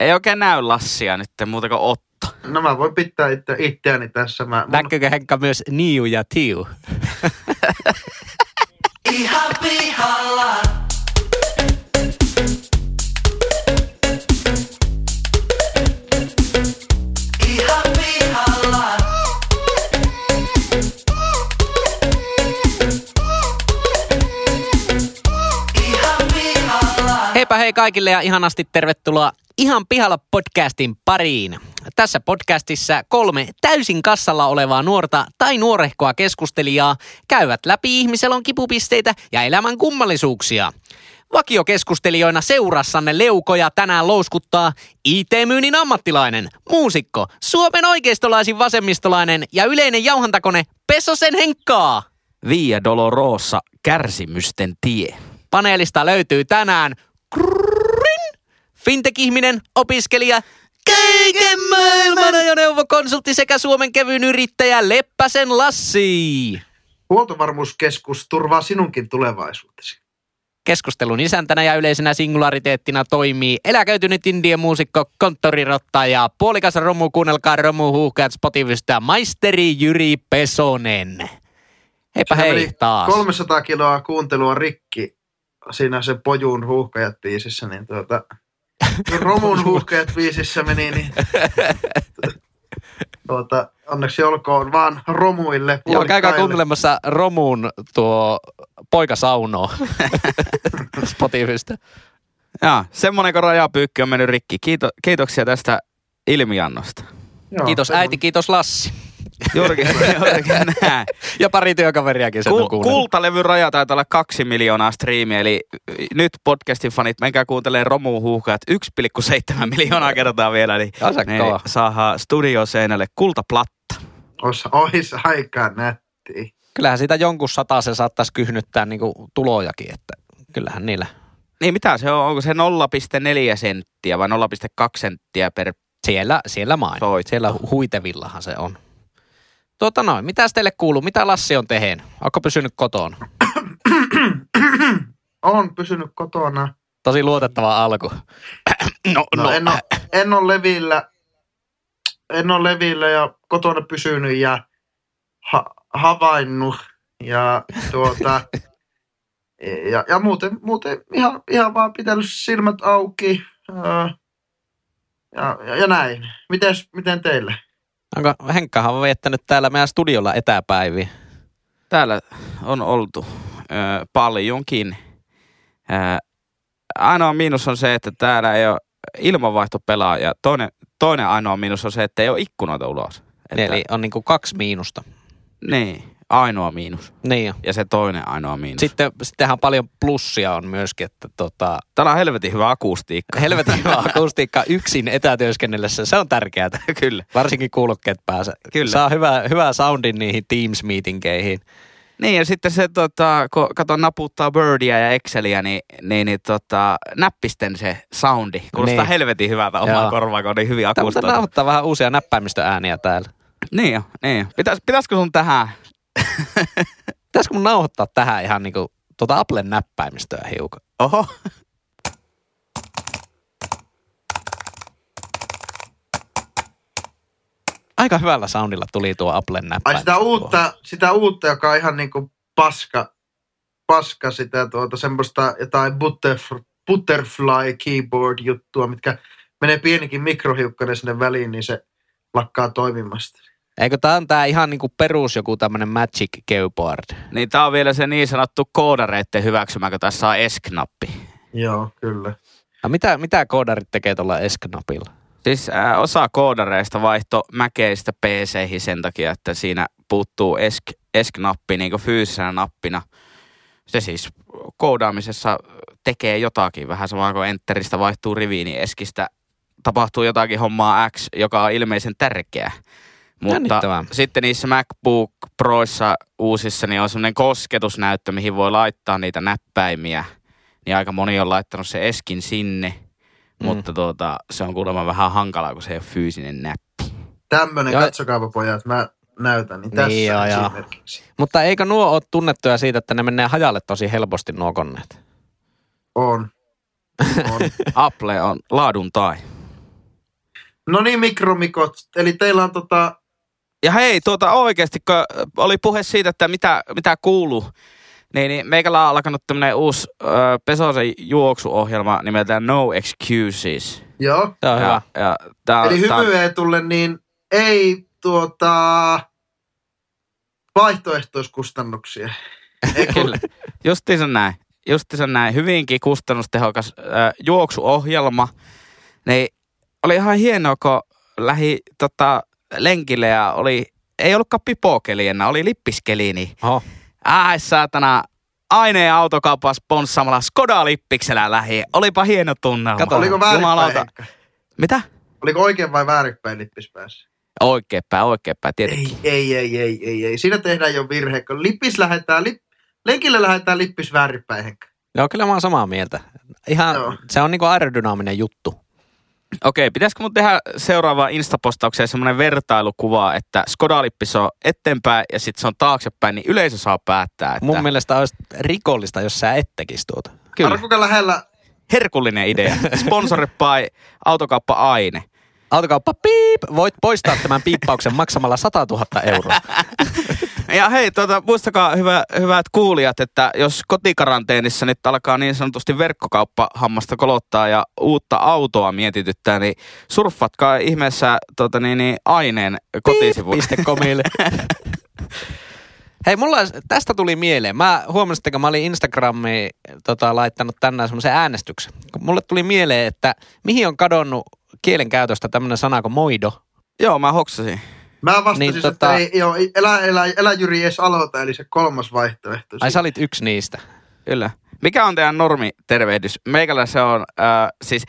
Ei oikein näy Lassia nyt muuta kuin Otto. No mä voin pitää itse, itseäni tässä. Mä, mun, Näkyykö Henkka myös Niu ja Tiu? Ihan pihalla. Heipä hei kaikille ja ihanasti tervetuloa Ihan pihalla podcastin pariin. Tässä podcastissa kolme täysin kassalla olevaa nuorta tai nuorehkoa keskustelijaa käyvät läpi ihmiselon kipupisteitä ja elämän kummallisuuksia. Vakiokeskustelijoina seurassanne leukoja tänään louskuttaa IT-myynnin ammattilainen, muusikko, Suomen oikeistolaisin vasemmistolainen ja yleinen jauhantakone Pesosen Henkkaa. Via Dolorosa, kärsimysten tie. Paneelista löytyy tänään krrrin, fintech-ihminen, opiskelija, kaiken maailman ajoneuvokonsultti sekä Suomen kevyyn yrittäjä Leppäsen Lassi. huoltovarmuuskeskus turvaa sinunkin tulevaisuutesi. Keskustelun isäntänä ja yleisenä singulariteettina toimii eläköitynyt indien muusikko, konttorirotta ja puolikas romu, kuunnelkaa romu huuhkajat Spotifysta, maisteri Jyri Pesonen. Heipä Siinä hei taas. 300 kiloa kuuntelua rikki siinä se Pojun huuhkajat biisissä, niin tuota, Romun huuhkajat biisissä meni, niin tuota, onneksi olkoon vaan romuille. Joo, käykää kuuntelemassa Romun tuo poikasauno Spotifysta. Jaa, semmonen kun rajapyykki on mennyt rikki. Kiito, kiitoksia tästä ilmiannosta. Joo, Kiitos semmoinen- äiti, kiitos Lassi. Juurikin, juurikin näin. Ja pari työkaveriakin sen on Kul- kultalevyn raja taitaa olla kaksi miljoonaa striimiä, eli nyt podcastin fanit, menkää kuuntelee Romu huuhkajat 1,7 miljoonaa kertaa vielä, ne kova. saadaan studioseinälle kultaplatta. Ois, ois aika nätti. Kyllähän siitä jonkun sata se saattaisi kyhnyttää niinku tulojakin, että kyllähän niillä. Niin mitä se on, onko se 0,4 senttiä vai 0,2 senttiä per... Siellä, siellä main. Soitto. Siellä hu- huitevillahan se on. Tuota noin, mitäs teille kuuluu? Mitä Lassi on tehnyt? Onko pysynyt kotona? On pysynyt kotona. Tosi luotettava alku. No, No, en, ole, en ole levillä. En ole levillä ja kotona pysynyt ja ha, havainnut. Ja tuota... ja, ja muuten, muuten ihan, ihan vaan pitänyt silmät auki. Ja, ja, ja näin. Mites, miten teille? Onko Henkkahan on viettänyt täällä meidän studiolla etäpäiviä? Täällä on oltu ö, paljonkin. Ö, ainoa miinus on se, että täällä ei ole ilmanvaihto pelaa ja toinen, toinen ainoa miinus on se, että ei ole ikkunoita ulos. Että, Eli on niinku kaksi miinusta. Niin, ainoa miinus. Niin jo. Ja se toinen ainoa miinus. Sitten, sittenhän paljon plussia on myöskin, että tota, Täällä on helvetin hyvä akustiikka. helvetin hyvä akustiikka yksin etätyöskennellessä, se on tärkeää. Kyllä. Varsinkin kuulokkeet päässä. Kyllä. Saa hyvää, hyvää soundin niihin Teams-meetinkeihin. Niin ja sitten se, tota, kun katon naputtaa Wordia ja Exceliä, niin, niin, niin tota, näppisten se soundi kuulostaa Niin. helvetin hyvältä omaa korvaa, kun on niin hyvin Tämä akustoitu. nauhoittaa vähän uusia näppäimistöääniä täällä. Niin jo, niin jo. Pitäis, pitäisikö sun tähän? Pitäisikö mun nauhoittaa tähän ihan niinku tuota Applen näppäimistöä hiukan? Oho. Aika hyvällä soundilla tuli tuo Applen Ai näppäimistö. sitä uutta, sitä uutta, joka on ihan niinku paska, paska sitä tuota semmoista jotain butterf, butterfly keyboard juttua, mitkä menee pienikin mikrohiukkanen sinne väliin, niin se lakkaa toimimasta. Eikö tää on tää ihan niinku perus joku tämmönen Magic Keyboard? Niin tää on vielä se niin sanottu koodareitten hyväksymä, kun tässä on S-knappi. Joo, kyllä. No mitä, mitä koodarit tekee tuolla Esknapilla? Siis äh, osa koodareista vaihto Mäkeistä PC-ihin sen takia, että siinä puuttuu esk, esk-nappi niin fyysisenä nappina. Se siis koodaamisessa tekee jotakin, vähän sama kuin Enteristä vaihtuu riviin, niin Eskistä tapahtuu jotakin hommaa X, joka on ilmeisen tärkeä. Mutta sitten niissä MacBook Proissa uusissa niin on semmoinen kosketusnäyttö, mihin voi laittaa niitä näppäimiä. Niin aika moni on laittanut se Eskin sinne, Mm. mutta tuota, se on kuulemma vähän hankalaa, kun se ei ole fyysinen näppi. Tämmönen, Joo. katsokaapa pojat, mä näytän, niin tässä Niin, joo, joo. esimerkiksi. Mutta eikö nuo ole tunnettuja siitä, että ne menee hajalle tosi helposti nuo koneet? On. on. Apple on laadun tai. No niin, mikromikot. Eli teillä on tota... Ja hei, tuota oikeasti, kun oli puhe siitä, että mitä, mitä kuuluu, niin, niin meikällä on alkanut tämmönen uusi äh, Pesosen juoksuohjelma nimeltään No Excuses. Joo. On hyvä. Ja, ja tää, Eli tää, hymyeetulle niin ei tuota vaihtoehtoiskustannuksia. Kyllä. Justiinsa näin. Justiinsa näin. Hyvinkin kustannustehokas äh, juoksuohjelma. Niin oli ihan hienoa, kun lähi tota, lenkille ja oli, ei ollutkaan pipokeli enää, oli lippiskeli, niin Oho. ai saatana, aineen autokaupan sponssaamalla Skoda-lippiksellä lähi. Olipa hieno tunnelma. Kato, Oliko väärinpäin? Mitä? Oliko oikein vai väärinpäin lippis päässä? Oikeinpäin, oikeinpäin, tietenkin. Ei, ei, ei, ei, ei, ei. Siinä tehdään jo virhe, kun lippis lähetään, lip, lenkille lähetään lippis väärinpäin. Joo, kyllä mä oon samaa mieltä. Ihan, Joo. se on niinku aerodynaaminen juttu. Okei, pitäisikö mun tehdä seuraava Instapostaukseen semmoinen vertailukuva, että Skoda-lippis on eteenpäin ja sitten se on taaksepäin, niin yleisö saa päättää, että Mun mielestä olisi rikollista, jos sä et tekisi tuota. kyllä, Arvo, kuinka lähellä, herkullinen idea. Sponsori by autokauppa Aine. Autokauppa, piip! Voit poistaa tämän piippauksen maksamalla 100 000 euroa. Ja hei, tuota, muistakaa hyvä, hyvät kuulijat, että jos kotikaranteenissa nyt alkaa niin sanotusti verkkokauppa hammasta kolottaa ja uutta autoa mietityttää, niin surffatkaa ihmeessä tota, niin, niin, aineen kotisivuille. Hei, mulla tästä tuli mieleen. Mä huomasin, että kun mä olin Instagramiin tota, laittanut tänään semmoisen äänestyksen. Mulle tuli mieleen, että mihin on kadonnut kielenkäytöstä tämmöinen sana kuin moido. Joo, mä hoksasin. Mä vastasin, Niin, tota- että ei, joo, elä, elä, elä Jyri edes aloita, eli se kolmas vaihtoehto. Ai sä olit yksi niistä. Kyllä. Mikä on teidän normitervehdys? Meikällä se on, äh, siis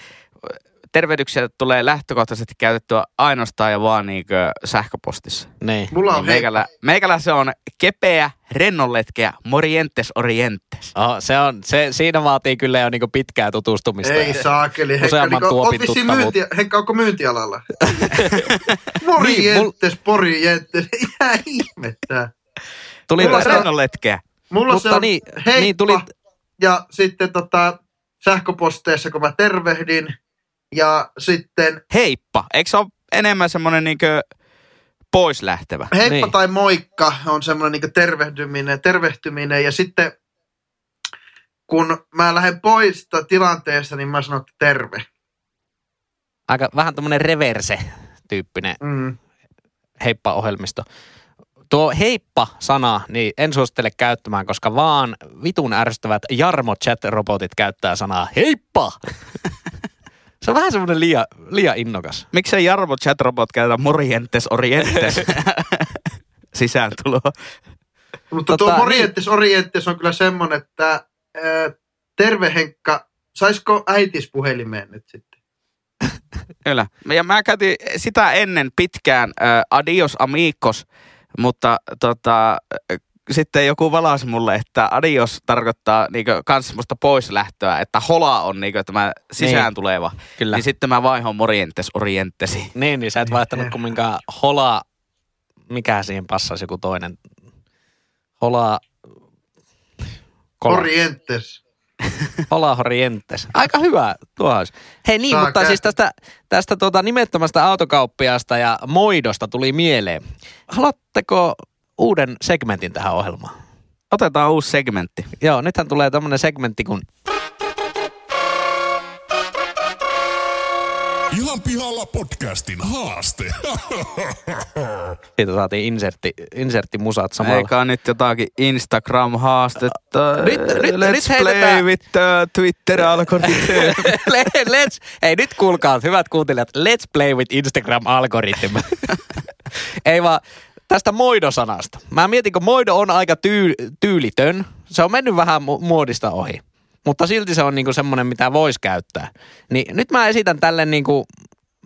tervehdyksiä tulee lähtökohtaisesti käytettyä ainoastaan ja vaan niinkö sähköpostissa. Niin. Mulla on Niin meikällä, meikällä se on kepeä, rennonletkeä, morientes orientes. Oh, se on, se, siinä vaatii kyllä jo niinku pitkää tutustumista. Ei saakeli. Useamman niin tuopin oot vissiin tuttavuutta. myynti, Henkka, onko myyntialalla? Niin, Morjentes, porjentes. Ihan ihmettää. Tuli Mulla Rennonletkeä. Mulla Mutta se on niin- heippa, niin tuli- ja sitten tota, sähköposteissa, kun mä tervehdin, ja sitten Heippa. Eikö se ole enemmän semmoinen niinkö pois lähtevä? heippa Niin. tai moikka on semmoinen niin tervehtyminen, tervehtyminen, ja sitten kun mä lähden pois tilanteesta, niin mä sanon, että terve. aika vähän tämmöinen reverse-tyyppinen Mm. heippa-ohjelmisto. Tuo heippa-sana, niin en suosittele käyttämään, koska vaan vitun ärsyttävät Jarmo chat-robotit käyttää sanaa heippa. Se on vähän semmoinen liian, liian innokas. Miksei Jarmo chatrobot käytä morientes orientes sisääntuloa? Mutta Tota, tuo Morientes Orientes on kyllä semmoinen, että ää, terve Henkka, saisiko äitis puhelimeen nyt sitten? Kyllä. Ja mä käytin sitä ennen pitkään äh, adios amigos, mutta tota, äh, sitten joku valasi mulle, että adios tarkoittaa niinku kans semmoista poislähtöä, että hola on niinku tämä sisään tuleva. Kyllä. Niin sitten mä vaihon morientes orientesi. Niin, niin sä et vaihtanut kumminkaan hola, mikä siihen passasi joku toinen. Hola, kola, Orientes. hola Horientes. Aika hyvä tuo olisi. Hei niin, Saa mutta kä- siis tästä, tästä tuota nimettömästä autokauppiasta ja moidosta tuli mieleen. Haluatteko uuden segmentin tähän ohjelmaan? Otetaan uusi segmentti. Joo, nythän tulee tämmönen segmentti, kun Ihan pihalla podcastin haaste. siitä saatiin insertti, insertti musat samalla. Eikä nyt jotakin Instagram-haastetta. Nyt- nyt- Let's nyt play heitetään- with uh, Twitter-algoritmi. let's, hei nyt kuulkaa, hyvät kuuntelijat, let's play with Instagram-algoritmi. Ei vaan tästä moidosanasta. Mä mietin, kun moido on aika tyy, tyylitön. Se on mennyt vähän mu- muodista ohi. Mutta silti se on niinku semmoinen, mitä voisi käyttää. Niin nyt mä esitän tälle niinku,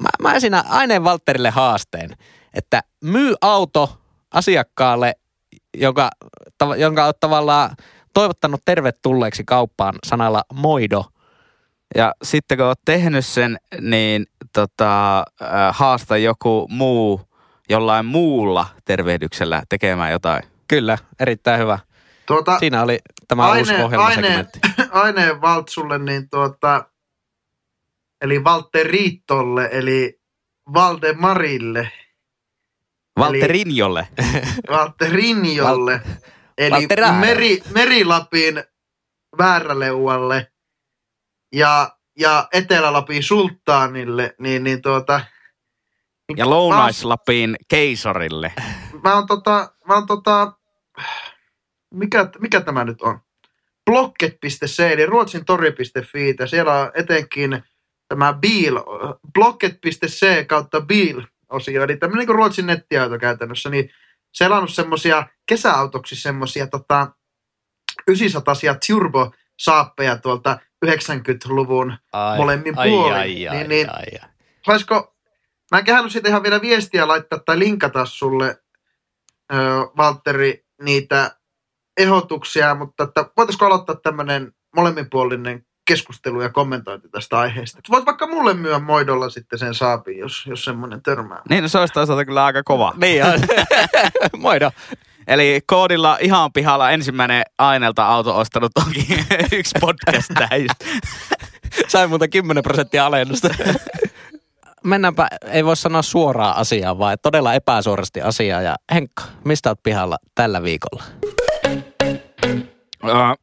mä, mä esitän Aineen Valtterille haasteen, että myy auto asiakkaalle, joka, tav- jonka oot tavallaan toivottanut tervetulleeksi kauppaan sanalla moido – Ja sitten kun oot tehnyt sen, niin tota, äh, haasta joku muu jollain muulla tervehdyksellä tekemään jotain. Kyllä, erittäin hyvä. Tuota, Siinä oli tämä uusi aine, ohjelmasegmentti. aineen Valtsulle, niin tuota, eli Valtteritolle, eli Valdemarille, Valtterinjolle. Valtterinjolle, eli Valtteraare. Meri, Merilapin Vääräleualle ja, ja Etelä-Lapin Sulttaanille, niin, niin tuota, Ja Lounais-Lapin keisarille. mä oon tota, mä oon tota, mikä, mikä tämä nyt on? Blocket.c, eli ruotsin tori.fi, ja siellä on etenkin tämä Biel, Blocket.c kautta Biel-osio, eli tämmöinen niin ruotsin nettiauto käytännössä, niin selannut semmosia kesäautoksi semmosia tota, 900 turbo saappeja tuolta 90-luvun Ai, molemmin ai, puolin. Ai, ai, Niin- niin- ai, ai. Saisiko, mä en kehannut siitä ihan vielä viestiä laittaa tai linkata sulle, ö, Valtteri, niitä ehdotuksia, mutta että voitaisiko aloittaa tämmöinen molemminpuolinen keskustelu ja kommentointi tästä aiheesta. Voit vaikka mulle myö moidolla sitten sen saapin, jos, jos semmoinen törmää. Niin, no se olisi toisaalta kyllä aika kova. Niin on. Moido. Eli koodilla ihan pihalla ensimmäinen aineelta auto ostanut onkin yksi podcast täys. Sai muuten 10 prosenttia alennusta. Mennäänpä, ei voi sanoa suoraan asiaa, vaan todella epäsuorasti asiaa. Ja Henkka, mistä oot pihalla tällä viikolla?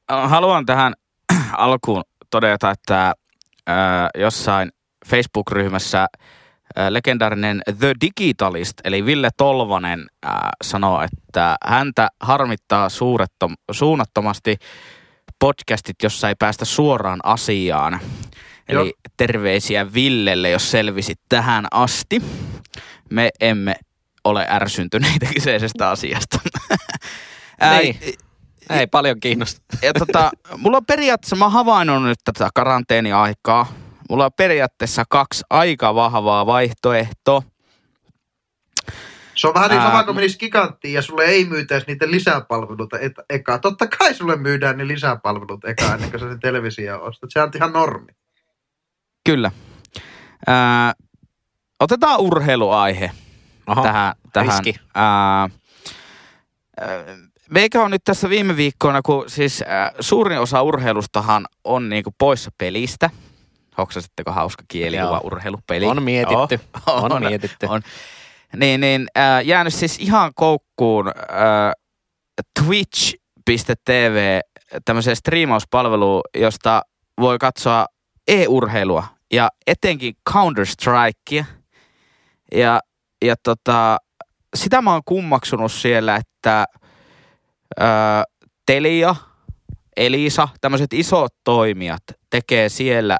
Haluan tähän alkuun todeta, että jossain Facebook-ryhmässä legendaarinen The Digitalist, eli Ville Tolvanen, sanoo, että häntä harmittaa suunnattomasti podcastit, jossa ei päästä suoraan asiaan. Eli Joo. terveisiä Villelle, jos selvisit tähän asti. Me emme ole ärsyntyneitä kyseisestä asiasta. Ää, Niin. Ei paljon kiinnosta. ja tota, mulla on periaatteessa, mä oon havainnut nyt tätä karanteeniaikaa. Mulla on periaatteessa kaksi aika vahvaa vaihtoehtoa. Se on vähän niin sama kuin menisi giganttiin ja sulle ei myytäisi niitä lisäpalveluita et, eka. Totta kai sulle myydään ne lisäpalvelut eka ennen kuin sä sen televisio ostat. Se on ihan normi. Kyllä. Ää, otetaan urheiluaihe Oho, tähän. tähän. riski. Ää, ää, meikä on nyt tässä viime viikkoina, kun siis ää, suurin osa urheilustahan on niinku poissa pelistä. Hoksasitteko hauska kielikuva urheilupeli? On mietitty. Joo, On mietitty. On. Niin, niin äh, jäänyt siis ihan koukkuun äh, twitch.tv tämmöiseen striimauspalveluun, josta voi katsoa e-urheilua ja etenkin Counter-Strikea. Ja, ja tota, sitä mä oon kummaksunut siellä, että äh, Telia, Elisa, tämmöiset isot toimijat tekee siellä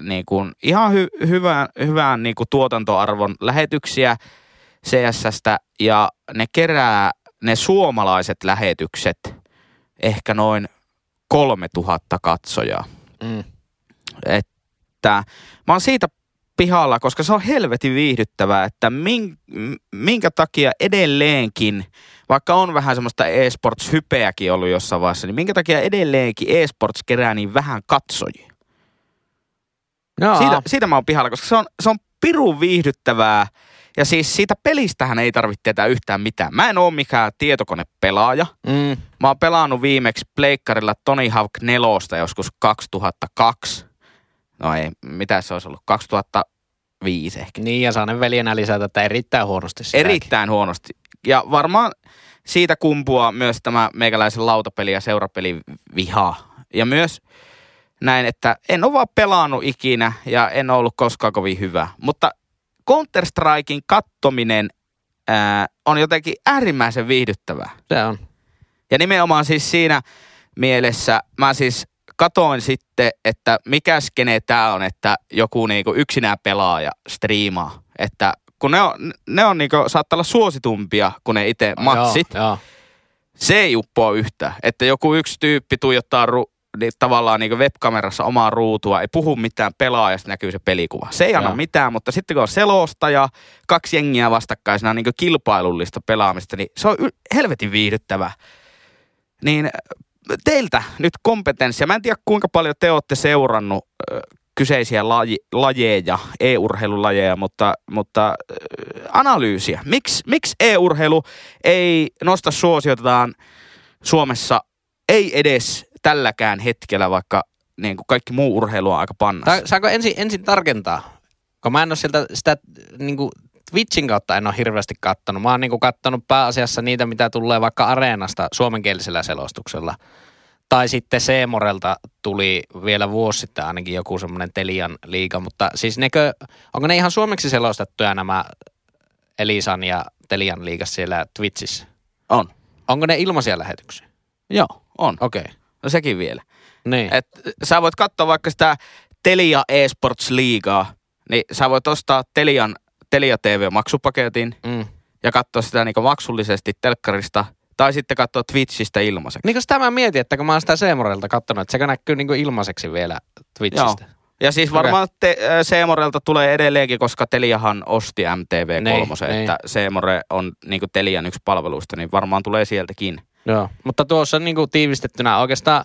niin kuin ihan hy- hyvän, hyvän niin kuin tuotantoarvon lähetyksiä CSstä ja ne kerää ne suomalaiset lähetykset ehkä noin 3000 katsojaa. Mm. Että mä oon siitä pihalla, koska se on helvetin viihdyttävää, että min, minkä takia edelleenkin, vaikka on vähän semmoista e-sports-hypeäkin ollut jossain vaiheessa, niin minkä takia edelleenkin e-sports kerää niin vähän katsojia? Joo. Siitä, siitä mä oon pihalla, koska se on, se on pirun viihdyttävää. Ja siis siitä pelistähän ei tarvitse tietää yhtään mitään. Mä en oo mikään tietokonepelaaja. Mm. Mä oon pelannut viimeksi pleikkarilla Tony Hawk 4 joskus 2002. No ei, mitä se olisi ollut? 2005 ehkä. Niin, ja saanen veljenä lisätä, että erittäin huonosti sitäkin. Erittäin huonosti. Ja varmaan siitä kumpuaa myös tämä meikäläisen lautapeli ja seurapeli viha. Ja myös näin, että en ole vaan pelannut ikinä ja en ole ollut koskaan kovin hyvä. Mutta Counter-Strikein kattominen ää, on jotenkin äärimmäisen viihdyttävää. Se on. Ja nimenomaan siis siinä mielessä mä siis katoin sitten, että mikä skene tää on, että joku niinku yksinään pelaaja striimaa. Että kun ne on, ne on niinku, saattaa olla suositumpia kuin ne itse matsit. Joo, joo. Se ei uppoa yhtään. Että joku yksi tyyppi tuijottaa ru, niin tavallaan niin webkamerassa omaa ruutua, ei puhu mitään pelaajasta, näkyy se pelikuva. Se ei anna Joo. mitään, mutta sitten kun on selosta ja kaksi jengiä vastakkaisena niin kilpailullista pelaamista, niin se on y- helvetin viihdyttävää. Niin teiltä nyt kompetenssia. Mä en tiedä kuinka paljon te olette seurannut kyseisiä laji, lajeja, e-urheilulajeja, mutta, mutta ö, analyysiä. Miks, miksi e-urheilu ei nosta suosiotaan Suomessa, ei edes tälläkään hetkellä, vaikka niin kuin kaikki muu urheilu on aika pannassa. Saanko ensin, ensin tarkentaa? Kun mä en ole sieltä sitä niin kuin, Twitchin kautta en ole hirveästi kattonut. Mä oon niinku kattonut pääasiassa niitä, mitä tulee vaikka Areenasta suomenkielisellä selostuksella. Tai sitten Seemorelta tuli vielä vuosi sitten ainakin joku semmoinen Telian liiga, mutta siis nekö, onko ne ihan suomeksi selostettuja nämä Elisan ja Telian liigas siellä Twitchissä? On. Onko ne ilmaisia lähetyksiä? Joo, on. Okei. Okay. No sekin vielä. Niin. Et sä voit katsoa vaikka sitä Telia eSports Liigaa, niin sä voit ostaa Telian Telia TV-maksupaketin Mm. ja katsoa sitä niinku maksullisesti telkkarista, tai sitten katsoa Twitchistä ilmaiseksi. Niin sitä mä mietin, että kun mä oon sitä Seemorelta kattonut, että sekä näkyy niinku ilmaiseksi vielä Twitchistä. Ja siis varmaan te, äh, Seemorelta tulee edelleenkin, koska Teliahan osti MTV3, Niin, että Seemore on niinku Telian yksi palveluista, niin varmaan tulee sieltäkin. Joo, mutta tuossa niinku tiivistettynä oikeastaan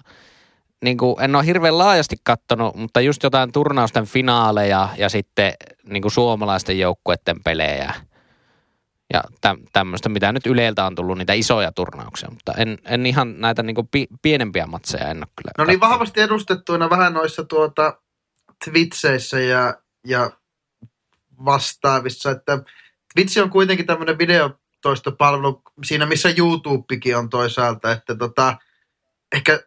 niinku, en ole hirveän laajasti kattonut, mutta just jotain turnausten finaaleja ja sitten niinku suomalaisten joukkueiden pelejä ja tä, tämmöistä, mitä nyt Yleltä on tullut, niitä isoja turnauksia, mutta en, en ihan näitä niinku pi, pienempiä matseja en ole kyllä No niin kattonut. vahvasti edustettuina vähän noissa tuota Twitcheissä ja, ja vastaavissa, että Twitch on kuitenkin tämmöinen videotoistopalvelu siinä, missä YouTubekin on toisaalta, että tota, ehkä,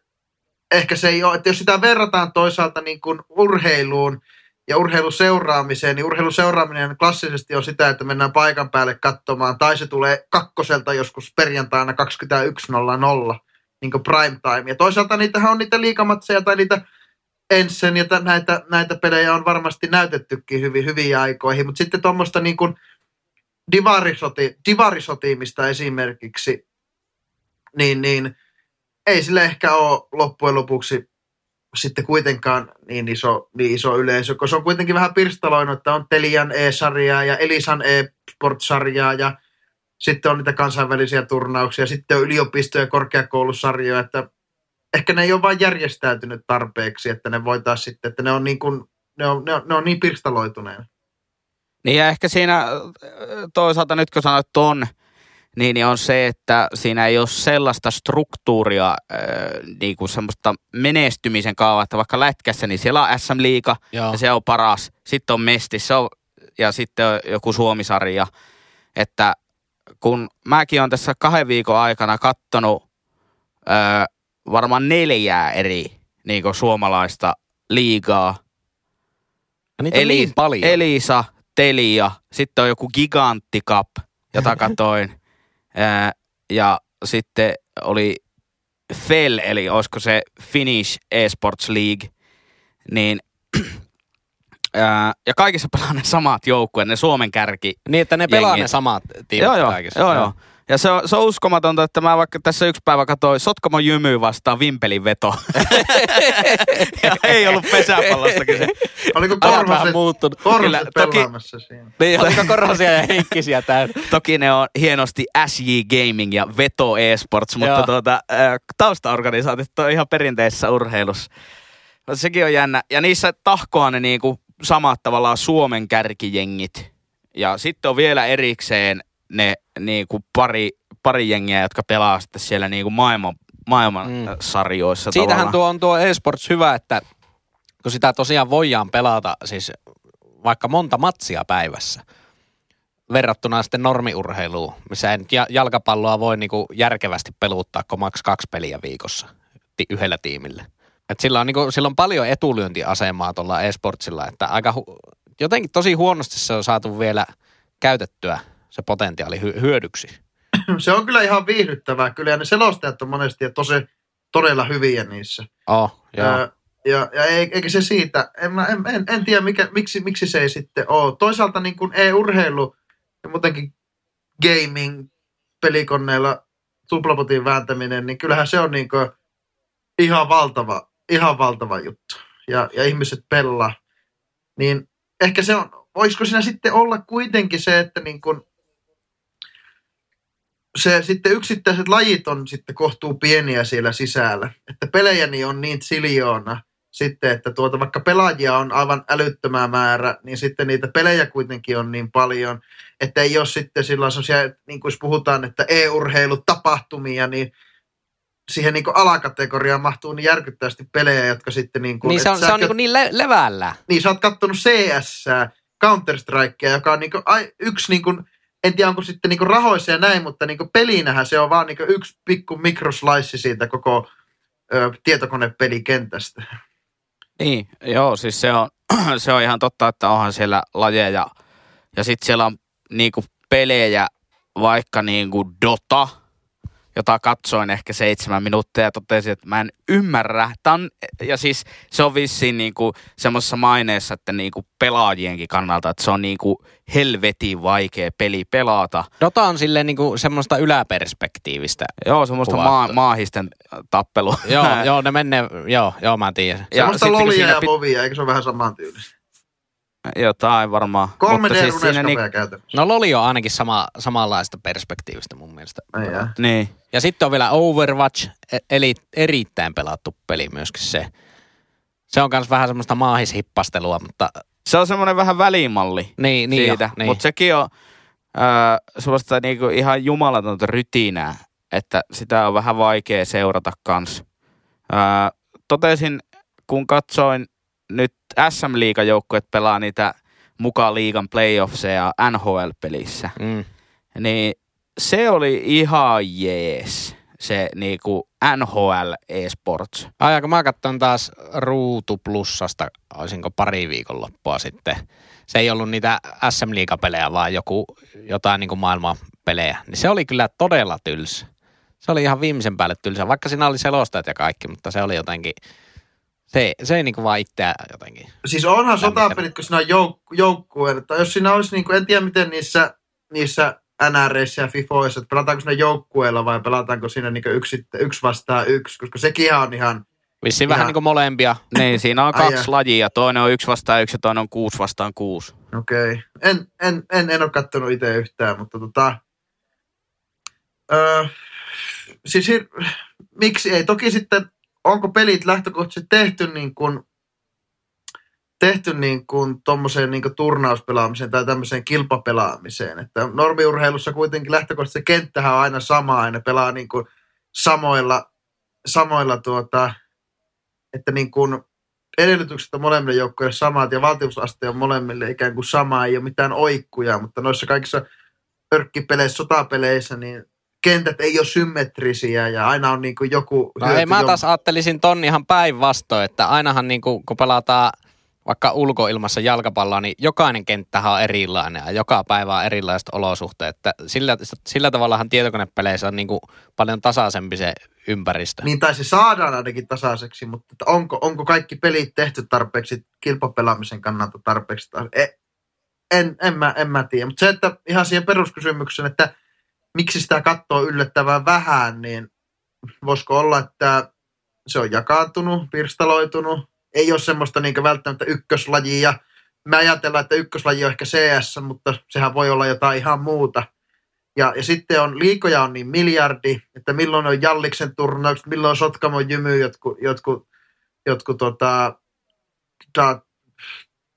ehkä se ei ole, että jos sitä verrataan toisaalta niin kuin urheiluun ja urheiluseuraamiseen, niin urheiluseuraaminen klassisesti on sitä, että mennään paikan päälle katsomaan, tai se tulee kakkoselta joskus perjantaina 21.00, niin kuin prime time. Ja toisaalta niitähän on niitä liikamatseja tai niitä Ensen ja tä- näitä, näitä pelejä on varmasti näytettykin hyvin, hyviin aikoihin, mutta sitten tuommoista niin kuin divarisoti, divarisotiimista esimerkiksi, niin, niin ei sille ehkä ole loppujen lopuksi sitten kuitenkaan niin iso, niin iso yleisö, koska se on kuitenkin vähän pirstaloinut, että on Telian E-sarjaa ja Elisan E-sport-sarjaa ja sitten on niitä kansainvälisiä turnauksia, sitten on yliopisto- ja korkeakoulusarjoja, että ehkä ne ei ole vain järjestäytynyt tarpeeksi, että ne voitaisiin sitten, että ne on niin, kuin, ne on, ne on, ne on niin pirstaloituneena. Niin ja ehkä siinä toisaalta nyt kun sanoit ton, niin, niin on se, että siinä ei ole sellaista struktuuria, äh, niin kuin semmoista menestymisen kaavaa, että vaikka lätkässä, niin siellä on SM Liiga Joo. ja se on paras. Sitten on Mesti se on, ja sitten on joku Suomisarja. Että kun mäkin on tässä kahden viikon aikana kattonut äh, varmaan neljää eri niin kuin suomalaista liigaa, Ja niitä on niin paljon. Elisa, Telia, sitten on joku Gigantti Cup, jota katoin. Ää, ja sitten oli FEL, eli olisiko se Finnish Esports League. Niin, ää, ja kaikissa pelaa ne samat joukkueet, ne Suomen kärki. Niin, että ne pelaa Jengit. ne samat tiimet Joo, joo, kaikissa. joo, joo. Ja se on, se on uskomatonta, että mä vaikka tässä yksi päivä katsoin Sotkamo Jymy vastaan Vimpelin veto. ja ei ollut pesäpallosta kyse. Oliko Korhoset, muuttunut. Korhoset Kyllä, toki- pelaamassa siinä? Niin, oliko Korhosia ja Heikkisiä täynnä? Toki ne on hienosti SJ Gaming ja Veto Esports, mutta Joo. tuota, taustaorganisaatiot on ihan perinteisessä urheilussa. Mutta sekin on jännä. Ja niissä tahkoa ne niinku samat tavallaan Suomen kärkijengit. Ja sitten on vielä erikseen ne niinku pari, pari jengiä, jotka pelaa sitten siellä niinku maailman, maailman Mm. sarjoissa Siitähän tavallaan. tuo on tuo eSports hyvä, että kun sitä tosiaan voidaan pelata siis vaikka monta matsia päivässä verrattuna sitten normiurheiluun, missä ja- jalkapalloa voi niinku järkevästi peluttaa kuin maks kaksi peliä viikossa yhdellä tiimillä. Et sillä, on niinku, sillä on paljon etulyöntiasemaa tuolla eSportsilla, että aika hu- jotenkin tosi huonosti se on saatu vielä käytettyä se potentiaali hy- hyödyksi. Se on kyllä ihan viihdyttävää kyllä, ja ne selostajat on monesti tosi todella hyviä niissä. Oh, joo. Ja, ja, ja ei- eikä se siitä, en, mä- en, en, en tiedä mikä, miksi, miksi se ei sitten ole. Toisaalta niin kuin e-urheilu ja muutenkin gaming pelikoneella tuplapotin vääntäminen, niin kyllähän se on niin kuin ihan valtava, ihan valtava juttu. Ja, ja ihmiset pelaa. Niin ehkä se on, voisiko siinä sitten olla kuitenkin se, että niin kuin se sitten yksittäiset lajit on sitten kohtuu pieniä siellä sisällä. Että pelejä niin on niin siljoona sitten, että tuota, vaikka pelaajia on aivan älyttömä määrä, niin sitten niitä pelejä kuitenkin on niin paljon, että ei ole sitten silloin sellaisia, niin kuin jos puhutaan, että e-urheilutapahtumia, niin siihen niin kuin alakategoriaan mahtuu niin järkyttävästi pelejä, jotka sitten niin kuin... Niin se on, se on niinku niin le- levällä. niin sä oot kattonut CS Counter-Strikea, joka on niinku, ai, yksi niinku, en tiedä onko sitten niinku rahoissa ja näin, mutta niinku pelinähän se on vaan niinku yksi pikku mikroslice siitä koko ö, tietokonepelikentästä. Niin, joo, siis se on, se on ihan totta, että onhan siellä lajeja. Ja sitten siellä on niinku pelejä, vaikka niinku Dota, jota katsoin ehkä seitsemän minuuttia ja totesin, että mä en ymmärrä. Tää on, ja siis se on vissiin niinku semmoisessa maineessa, että niinku pelaajienkin kannalta, että se on niinku helvetin vaikea peli pelata. Dota on silleen niinku semmoista yläperspektiivistä. Joo, semmoista maa, maahisten tappelua. joo, joo, ne menee, joo, joo, mä tiedän. Ja Semmoista lolia siinä ja pit- movia, eikö se ole vähän samantyylistä? Jotain varmaan. 3D Mutta siis siinä niin, käytännössä. No Loli on ainakin sama, samanlaista perspektiivistä mun mielestä. Jää. niin. Ja sitten on vielä Overwatch, e- eli erittäin pelattu peli myöskin se. Se on myös vähän semmoista maahishippastelua, mutta Se on semmoinen vähän välimalli niin, niin siitä. niin. Mutta sekin on äh, semmoista niinku ihan jumalatonta rytinää, että sitä on vähän vaikea seurata kans. Äh, totesin, kun katsoin nyt SM-liigan joukkueet pelaa niitä mukaan liigan playoffseja NHL-pelissä, Mm. niin se oli ihan jees, se niinku NHL eSports. Ai, kun mä katson taas Ruutu Plussasta, olisinko pari viikonloppua sitten. Se ei ollut niitä SM-liigapelejä, vaan joku, jotain niin kuin maailman pelejä. Niin se oli kyllä todella tylsä. Se oli ihan viimeisen päälle tylsä, vaikka siinä oli selostajat ja kaikki, mutta se oli jotenkin, se, se ei niin kuin vaan itseä jotenkin. Siis onhan sotapelit, kun siinä on jouk- joukkueet. Tai jos siinä olisi, niin kuin, en tiedä miten niissä, niissä NRissä ja FIFOissa, että pelataanko siinä joukkueella vai pelataanko siinä niin yksi, yksi vastaan yksi, koska sekin on ihan, Vissiin Ihan- vähän niin kuin molempia. Niin, siinä on kaksi jaa. lajia. Toinen on yksi vastaan yksi ja toinen on kuusi vastaan kuusi. okei. Okay. En, en, en, en ole katsonut itse yhtään, mutta tota, öö, siis hir- miksi ei? Toki sitten, onko pelit lähtökohtaisesti tehty niin kuin, tehty niin kuin tommoseen niin kuin turnauspelaamiseen tai tämmöiseen kilpapelaamiseen. Että normiurheilussa kuitenkin lähtökohtaisesti se kenttähän on aina sama ne pelaa niin kuin samoilla, samoilla tuota, että niin kuin edellytykset on molemmille joukkoille samat ja valtiusaste on molemmille ikään kuin sama, ei ole mitään oikkuja, mutta noissa kaikissa örkkipeleissä, sotapeleissä, niin kentät ei ole symmetrisiä ja aina on niin kuin joku No ei, mä taas ajattelisin ton ihan päinvastoin, että ainahan niin kuin, kun pelataan vaikka ulkoilmassa jalkapalloa, niin jokainen kenttähän on erilainen ja joka päivä on erilaiset olosuhteet. Että sillä, sillä tavallahan tietokonepeleissä on niin kuin paljon tasaisempi se ympäristö. Niin tai se saadaan ainakin tasaiseksi, mutta että onko, onko kaikki pelit tehty tarpeeksi kilpapelaamisen kannalta tarpeeksi? ta- E- En, en, mä, en mä tiedä, mutta se, että ihan siihen peruskysymyksen, että miksi sitä katsoo yllättävän vähän, niin voisiko olla, että se on jakaantunut, pirstaloitunut, ei ole semmoista niin välttämättä ykköslajia. Me ajatellaan, että ykköslaji on ehkä CS, mutta sehän voi olla jotain ihan muuta. Ja, ja sitten on, liikoja on niin miljardi, että milloin on Jalliksen turnaukset, milloin on Sotkamon jymy, jotkut, jotkut, jotkut tota, ta,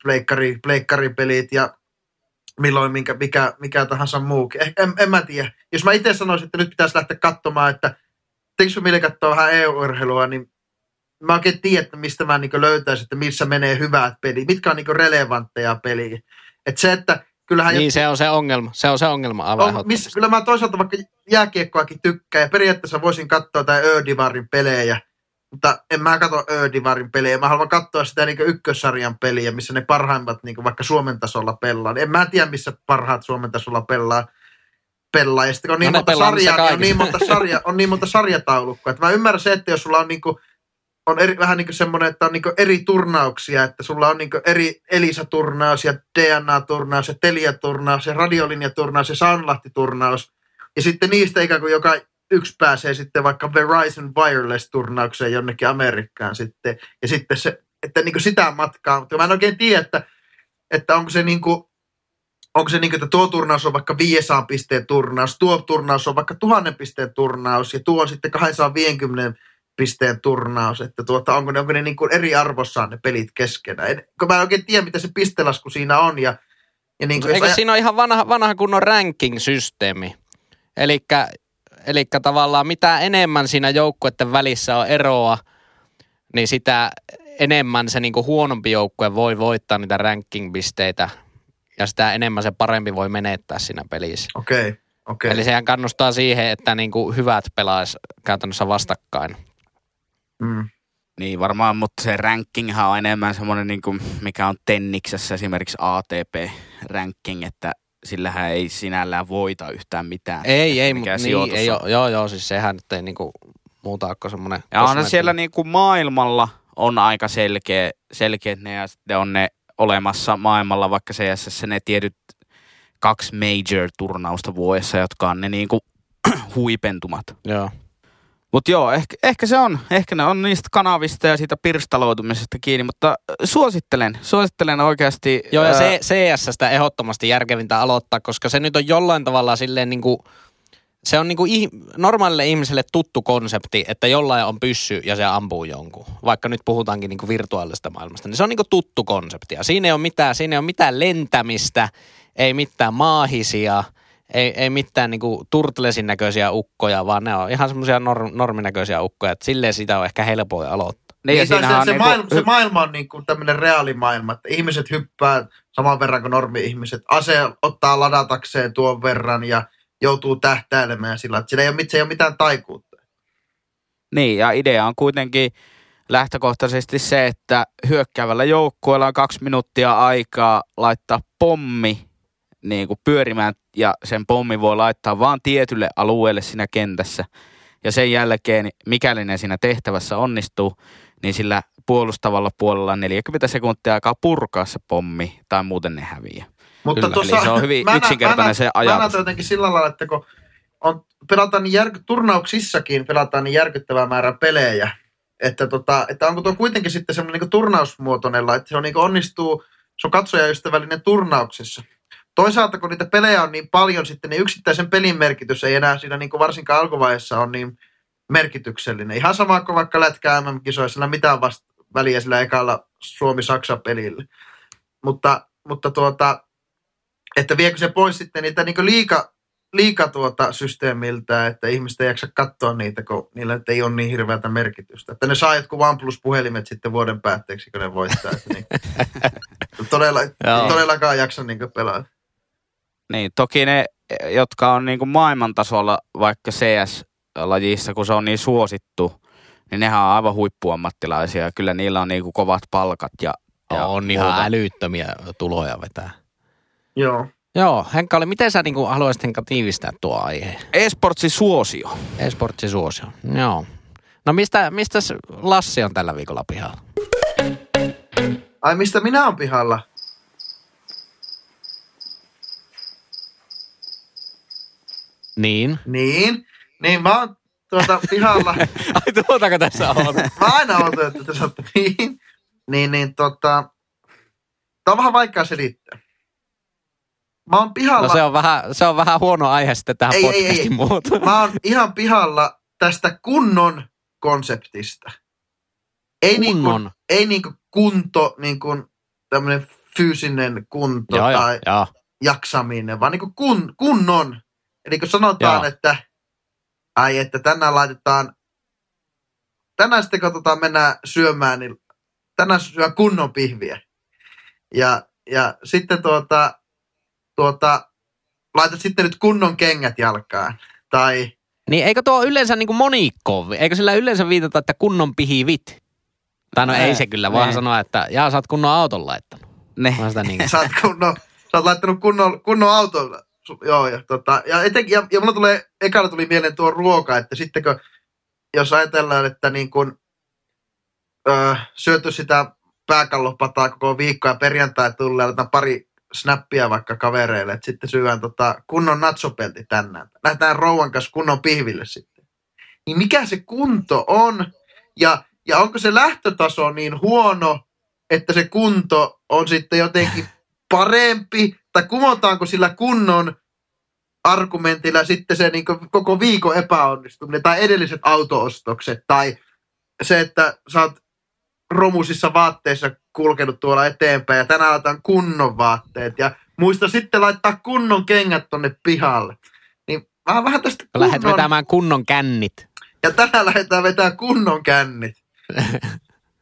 pleikkari, pleikkaripelit ja milloin minkä, mikä, mikä tahansa muukin. Eh, En, en mä tiedä. Jos mä itse sanoisin, että nyt pitäisi lähteä katsomaan, että tekisi mieli katsoa vähän EU-urheilua, niin mä oikein tiedä, että mistä mä niin löytäisin, että missä menee hyvät pelit, mitkä on niin relevantteja peliä. Että se, että kyllähän Niin se on se ongelma. Se on se ongelma on, missä, kyllä mä toisaalta vaikka jääkiekkoakin tykkään ja periaatteessa voisin katsoa tai Ödivarin pelejä, mutta en mä katso Ödivarin pelejä. Mä haluan katsoa sitä niin ykkössarjan peliä, missä ne parhaimmat niin vaikka Suomen tasolla pelaa. En mä tiedä, missä parhaat Suomen tasolla pelaa. pelaa. Ja sitten on niin No monta sarjaa, niin on niin, monta sarja, on niin monta sarjataulukkoa. Että mä ymmärrän se, että jos sulla on niin kuin, on eri, vähän niin kuin semmoinen, että on niin eri turnauksia, että sulla on niin eri Elisa-turnaus ja DNA-turnaus ja Telia-turnaus ja radiolinjaturnaus ja Soundlahti-turnaus. Ja sitten niistä ikään kuin joka yksi pääsee sitten vaikka Verizon Wireless-turnaukseen jonnekin Amerikkaan sitten. Ja sitten se, että niin sitä matkaa, mutta mä en oikein tiedä, että, että onko se niin kuin, onko se niin kuin, että tuo turnaus on vaikka 500 pisteen turnaus, tuo turnaus on vaikka 1000 pisteen turnaus ja tuo on sitten 250 pisteen turnaus, että tuota, onko ne, onko ne niin kuin eri arvossaan ne pelit keskenään. En, kun mä en oikein tiedä, mitä se pistelasku siinä on. Ja, ja niin kuin, Eikö jos siinä ole ihan vanha, vanha kunnon ranking-systeemi? Elikkä, elikkä tavallaan mitä enemmän siinä joukkueiden välissä on eroa, niin sitä enemmän se niinku huonompi joukkue voi voittaa niitä ranking-pisteitä. ja sitä enemmän se parempi voi menettää siinä pelissä. Okei, okei. Eli sehän kannustaa siihen, että niinku hyvät pelaisi käytännössä vastakkain. Mm. Niin varmaan, mutta se rankinghan on enemmän semmoinen, niin kuin, mikä on Tenniksessä esimerkiksi ATP-ranking, että sillähän ei sinällään voita yhtään mitään. Ei, ei, mutta niin, ei, joo, joo, joo, siis sehän nyt ei niinku muuta kuin semmoinen... Ja onhan siellä niin kuin maailmalla on aika selkeä, selkeät ne ja sitten on ne olemassa maailmalla, vaikka CSS ne tietyt kaksi major-turnausta vuodessa, jotka on ne niin kuin huipentumat. Joo. Mutta joo, ehkä, ehkä se on. Ehkä ne on niistä kanavista ja siitä pirstaloitumisesta kiinni, mutta suosittelen. Suosittelen oikeasti. Joo, ja ää, se, CSstä ehdottomasti järkevintä aloittaa, koska se nyt on jollain tavalla silleen niinku, se on niinku ih, normaalille ihmiselle tuttu konsepti, että jollain on pyssy ja se ampuu jonkun. Vaikka nyt puhutaankin niinku virtuaalisesta maailmasta, niin se on niinku tuttu konsepti. Ja siinä ei ole mitään, siinä ei ole mitään lentämistä, ei mitään maahisia, ei, ei mitään niinku turtlesin näköisiä ukkoja, vaan ne on ihan semmoisia norm, norminäköisiä ukkoja. Et silleen sitä on ehkä helpoin aloittaa. Niin, Niin, se, on se, niinku, maailma, se maailma on niin kuin tämmöinen reaalimaailma, että ihmiset hyppää saman verran kuin normi-ihmiset. Ase ottaa ladatakseen tuon verran ja joutuu tähtäilemään sillä, että sillä ei ole, mit- se ei ole mitään taikuutta. Niin, ja idea on kuitenkin lähtökohtaisesti se, että hyökkäävällä joukkueella on kaksi minuuttia aikaa laittaa pommi niin kuin pyörimään, ja sen pommi voi laittaa vaan tietylle alueelle siinä kentässä. Ja sen jälkeen, mikäli ne siinä tehtävässä onnistuu, niin sillä puolustavalla puolella on 40 sekuntia aikaa purkaa se pommi, tai muuten ne häviää. Mutta Kyllä, tuossa, se on hyvin mä yksinkertainen mä se Mä ajatus. näen jotenkin sillä lailla, että kun on, pelataan niin järky, turnauksissakin pelataan niin järkyttävää määrää pelejä, että, tota, että onko tuo kuitenkin sitten semmoinen niin turnausmuotoinen, että se on niin onnistuu, se on katsojaystävällinen turnauksissa. Toisaalta kun niitä pelejä on niin paljon sitten, niin yksittäisen pelin merkitys ei enää siinä niin varsinkaan alkuvaiheessa on niin merkityksellinen. Ihan sama kuin vaikka lätkää MM-kisoissa, mitään vasta väliä sillä ekalla Suomi-Saksa-pelillä. Mutta, mutta tuota, että viekö se pois sitten niitä niin liika, liika tuota systeemiltä, että ihmiset ei jaksa katsoa niitä, kun niillä ei ole niin hirveätä merkitystä. Että ne saa jotkut OnePlus-puhelimet sitten vuoden päätteeksi, kun ne voittaa. Että niin, todella, todellakaan jaksa niin pelata. Niin, toki ne, jotka on niin kuin maailmantasolla vaikka CS-lajissa, kun se on niin suosittu, niin nehän on aivan huippuammattilaisia. ja Kyllä niillä on niin kuin kovat palkat ja, ja on ihan muuta. älyttömiä tuloja vetää. Joo. Joo, Henkka oli, miten sä niinku haluaisit Henkka tiivistää tuo aihe? E-sportsin suosio. E-sportsi suosio. Joo. No mistä, mistä Lassi on tällä viikolla pihalla? Ai mistä minä olen pihalla? Niin. Niin. Niin mä oon tuota pihalla. Ai tuotako tässä on? Mä aina otan, että te sanotte niin. Niin, niin tota... Tää on vähän vaikea selittää. Mä oon pihalla... No se on vähän, se on vähän huono aihe sitten tähän Ei, ei, podcastin ei. muotoon. Mä oon ihan pihalla tästä kunnon konseptista. Ei Kunnon. Niinku, ei niinku kunto, niinku tämmönen fyysinen kunto Joo, tai joo. jaksaminen, vaan niinku kun, kunnon. Eli kun sanotaan, Joo. että ai että tänään laitetaan, tänään sitten kun tota mennään syömään, niin tänään syön kunnon pihviä. Ja, ja sitten tuota, tuota, laitat sitten nyt kunnon kengät jalkaan. Tai Niin eikö tuo yleensä niinku monikko, eikö sillä yleensä viitata, että kunnon pihivit? Tai no ei, Ei, se kyllä, vaan sanoa, että jaa, sä oot kunnon auton laittanut. Ne. Sitä niin. sä oot, kunnon, sä oot laittanut kunnon, kunnon auton. Joo, ja, tota, ja, etenkin, ja, ja mulla tulee, ekana tuli mieleen tuo ruoka, että sitten kun, jos ajatellaan, että niin kun, öö, syöty sitä pääkallopataa koko viikko ja perjantai tulee, laitetaan pari snappia vaikka kavereille, että sitten syödään tota, kunnon natsopelti tänään. Lähdetään rouvan kanssa kunnon pihville sitten. Niin mikä se kunto on, ja, ja onko se lähtötaso niin huono, että se kunto on sitten jotenkin parempi, tai kumotaanko sillä kunnon argumentilla sitten se niin koko viikon epäonnistuminen, tai edelliset autoostokset, tai se, että sä oot romusissa vaatteissa kulkenut tuolla eteenpäin, ja tänään laitetaan kunnon vaatteet, ja muista sitten laittaa kunnon kengät tonne pihalle. Niin mä vähän tästä kunnon, vetämään kunnon kännit. ja tänään lähdetään vetämään kunnon kännit.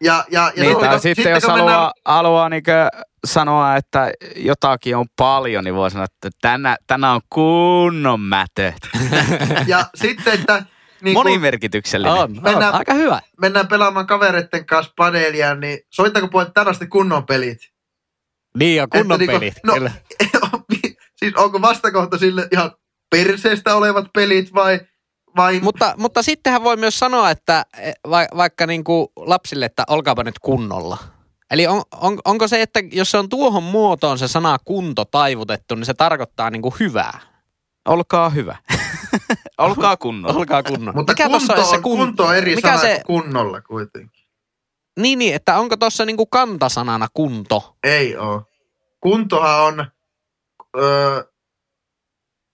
Ja, ja, ja Niin, sitten, tai kun- sitten jos haluaa, mennään- haluaa niinkö sanoa, että jotakin on paljon, niin voi sanoa, että tänä, tänä on kunnon mätöt. Ja sitten, että niin Monimerkityksellinen. On, on. Mennään- Aika hyvä. mennään pelaamaan kavereiden kanssa paneelia, niin sovittako pojat tällaista kunnon pelit? Niin on kunnon Että niinku- pelit. no, kyllä. siis onko vastakohta sille ihan perseestä olevat pelit vai, vai Mutta, mutta sittenhän voi myös sanoa, että e, va, vaikka niin kuin lapsille, että olkaapa nyt kunnolla. Eli on, on, onko se, että jos se on tuohon muotoon se sana kunto taivutettu, niin se tarkoittaa niin kuin hyvää. Olkaa hyvä. Olkaa kunnolla. Olkaa kunnolla. Mutta Mikä kunto, tossa olisi se on, kun- kunto on eri mikä sana se, kuin kunnolla kuitenkin. niin, niin, että onko tuossa niinku kantasanana kunto? Ei oo. Kuntohan on öö,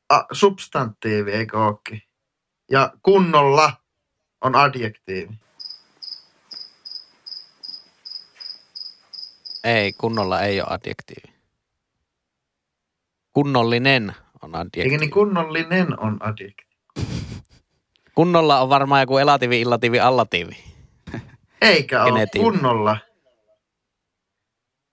a, substantiivi, eikö ookin? Ja kunnolla on adjektiivi. Ei, kunnolla ei ole adjektiivi. Kunnollinen on adjektiivi. Eikö niin kunnollinen on adjektiivi? Kunnolla on varmaan joku elatiivi, illatiivi, allatiivi. Eikä ole kunnolla.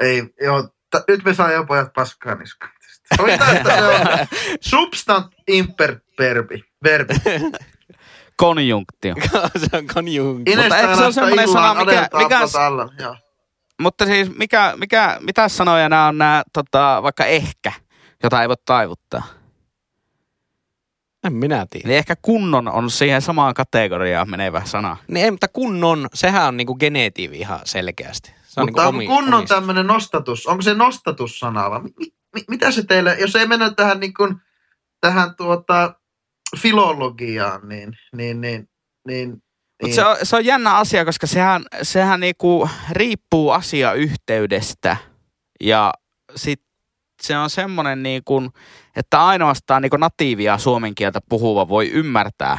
Ei, joo, t- nyt me saa jo pojat paskaa niskaan substant imperverbi. Verbi. Konjunktio. se on konjunktio. Inestä eikö se ole semmoinen sana, mikä- mikä- potalla. Mutta siis mikä, mikä, mitä sanoja nämä on nämä, tota, vaikka ehkä, jota ei voi taivuttaa? En minä tiedä. Eli ehkä kunnon on siihen samaan kategoriaan menevä sana. Niin ei, mutta kunnon, sehän on niinku genetiivi ihan selkeästi. Se on Mutta niinku onko omi, kunnon omistus. tämmöinen nostatus? Onko se nostatussana vai mi, mi, mitä se teille, jos ei mennä tähän, niin kuin, tähän tuota, filologiaan, niin, niin, niin, niin, Mutta niin se on, se on jännä asia, koska sehän, sehän niinku riippuu asiayhteydestä. Ja sit se on semmoinen, niinku, että ainoastaan niinku natiivia suomen kieltä puhuva voi ymmärtää.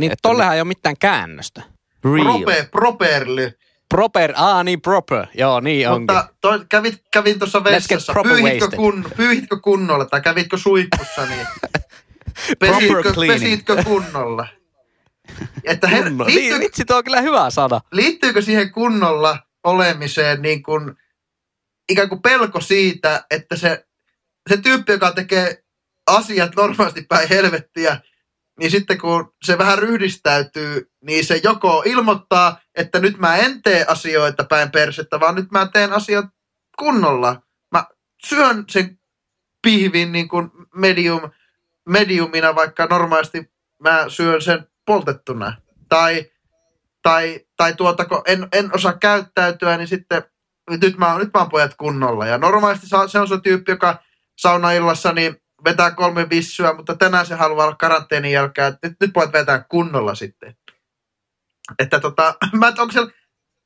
Niin että- tollehan ei ole mitään käännöstä. Real. prope, properly. Proper, aa niin proper. Joo, niin onkin. Mutta toi, kävit, kävin tuossa vessassa, proper pyyhitkö, kun, pyyhitkö kunnolla tai kävitkö suihkussa, niin pesitkö, cleaning. pesitkö kunnolla? Että her, Kunno. liittyy, Niin, vitsi, tuo on kyllä hyvä sana. liittyykö siihen kunnolla olemiseen niin kuin, ikään kuin pelko siitä, että se, se tyyppi, joka tekee asiat normaalisti päin helvettiä, niin sitten kun se vähän ryhdistäytyy, niin se joko ilmoittaa, että nyt mä en tee asioita päin persettä, vaan nyt mä teen asiat kunnolla. Mä syön sen pihvin niin kuin medium, mediumina, vaikka normaalisti mä syön sen poltettuna. Tai, tai, tai tuota, kun en, en osaa käyttäytyä, niin sitten nyt mä, nyt mä oon pojat kunnolla. Ja normaalisti se on se tyyppi, joka saunaillassa niin vetää kolme vissyä, mutta tänään se haluaa olla karanteenin jälkeen, nyt, nyt pojat vetää kunnolla sitten. Että tota, mä et, onko se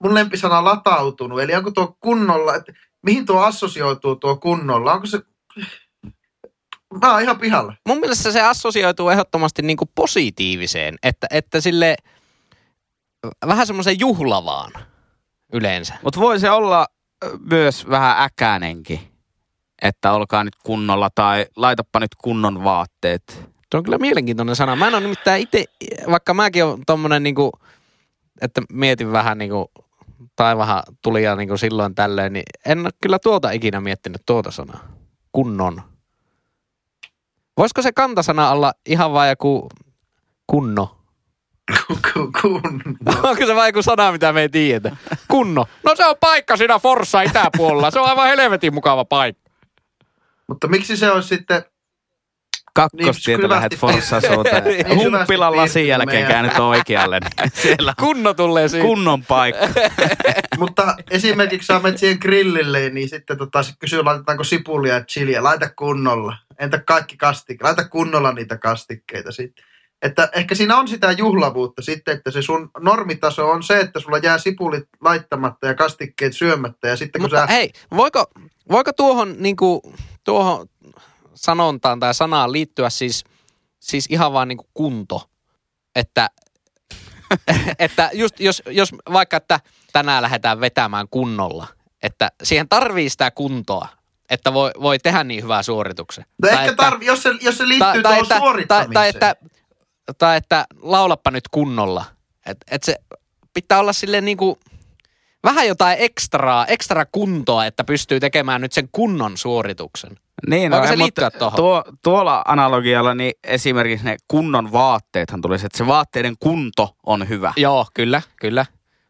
mun lempisana latautunut, eli onko tuo kunnolla, että mihin tuo assosioituu tuo kunnolla, onko se, mä oon ihan pihalla. Mun mielestä se assosioituu ehdottomasti niinku positiiviseen, että, että sille vähän semmoisen juhlavaan yleensä. Mutta voi se olla myös vähän äkäinenkin, että olkaa nyt kunnolla tai laitapa nyt kunnon vaatteet. Se on kyllä mielenkiintoinen sana. Mä en ole nimittäin itse, vaikka mäkin on tommonen niinku, että mietin vähän niinku, taivahan tuli ja niinku silloin tällöin, niin en ole kyllä tuota ikinä miettinyt tuota sanaa. Kunnon. Voisiko se kantasana olla ihan vaan joku kunno? Kunno. Onko se vain joku sana, mitä me ei tiedetä? Kunno. No se on paikka siinä Forssa itäpuolella. Se on aivan helvetin mukava paikka. Mutta miksi se on sitten, Kakkostietä Niin, lähdet syvästi- Forssa suuntaan. Niin, Humppilan lasin syvästi jälkeen meidän- käännyt oikealle. Niin siellä Kunno tulee siitä. kunnon paikka. mutta esimerkiksi sä menet siihen grillille, niin sitten tota, sit kysyy, laitetaanko sipulia ja chiliä. Laita kunnolla. Entä kaikki kastikkeet? Laita kunnolla niitä kastikkeita sitten. Että ehkä siinä on sitä juhlavuutta sitten, että se sun normitaso on se, että sulla jää sipulit laittamatta ja kastikkeet syömättä. Ja sitten kun Mutta sä... hei, voiko, voiko tuohon, niinku, tuohon sanontaan tai sanaan liittyä siis, siis ihan vaan niinku kunto? Että, että just, jos, jos vaikka, että tänään lähdetään vetämään kunnolla, että siihen tarvii sitä kuntoa, että voi, voi tehdä niin hyvää suorituksen. No Tai ehkä että- tarvi, jos se, jos se liittyy tai, tuohon tai, suorittamiseen. tai, että, tai että laulappa nyt kunnolla. Että et se pitää olla silleen niinku, Vähän jotain ekstraa, ekstra kuntoa, että pystyy tekemään nyt sen kunnon suorituksen. Niin, Voiko se mutta? Tuo, tuolla analogialla niin esimerkiksi ne kunnon vaatteethan tulisi, että se vaatteiden kunto on hyvä. Joo, kyllä, kyllä.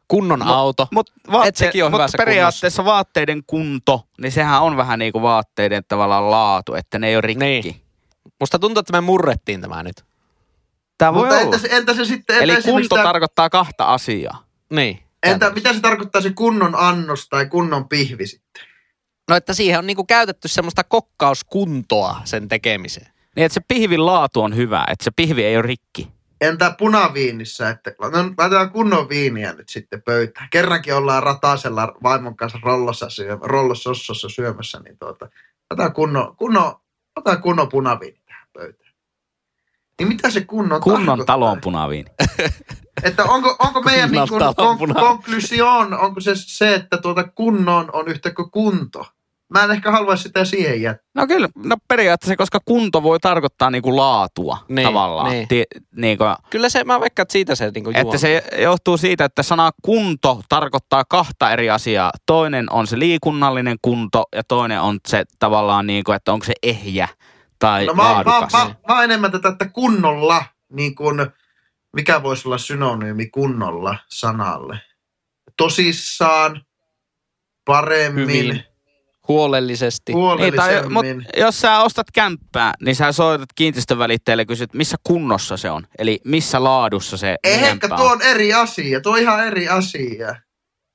Kunnon auto. Mut Et vaatte, sekin on mut hyvässä periaatteessa vaatteiden kunto, niin sehän on vähän niin kuin vaatteiden tavallaan laatu, että ne ei ole rikki. Niin. Musta tuntuu, että me murrettiin tämä nyt. Tämä voi Mutta olla. entä, se- entä se sitten, entä Eli kunto tää- tarkoittaa kahta asiaa. Niin. entä mitä se tarkoittaa se kunnon annos tai kunnon pihvi sitten? No, että siihen on niinku käytetty semmoista kokkauskuntoa sen tekemiseen. Niin, että se pihvin laatu on hyvä, että se pihvi ei ole rikki. Entä punaviinissä, että no, laitetaan kunnon viiniä nyt sitten pöytään. Kerrankin ollaan ratasella vaimon kanssa rollossa, syö, rollosossossa syömässä, niin tuota, otetaan kunnon, kunnon, otetaan kunnon punaviini tähän pöytään. Niin mitä se kunnon Kunnon talon punaviini. Että onko, onko meidän niin kuin, talon kon, konklusion, onko se se, että tuota kunnon on yhtä kuin kunto? Mä en ehkä haluaisi sitä siihen jättää. No kyllä, no periaatteessa, koska kunto voi tarkoittaa niinku laatua Niin, tavallaan. niin. Ti, niinku, Kyllä se, mä veikkaan, että siitä se niinku että se johtuu siitä, että sana kunto tarkoittaa kahta eri asiaa. Toinen on se liikunnallinen kunto ja toinen on se tavallaan niinku, että onko se ehjä tai No mä, mä, mä, mä, oon enemmän tätä, että kunnolla, niin kuin, mikä voisi olla synonyymi kunnolla sanalle? Tosissaan, paremmin, Hyvin. Huolellisesti. Niin, tai, mut, jos sä ostat kämppää, niin sä soitat kiinteistövälittäjälle ja kysyt, missä kunnossa se on. Eli missä laadussa se Ei, kämppä ehkä tuo on eri asia. Tuo on ihan eri asia.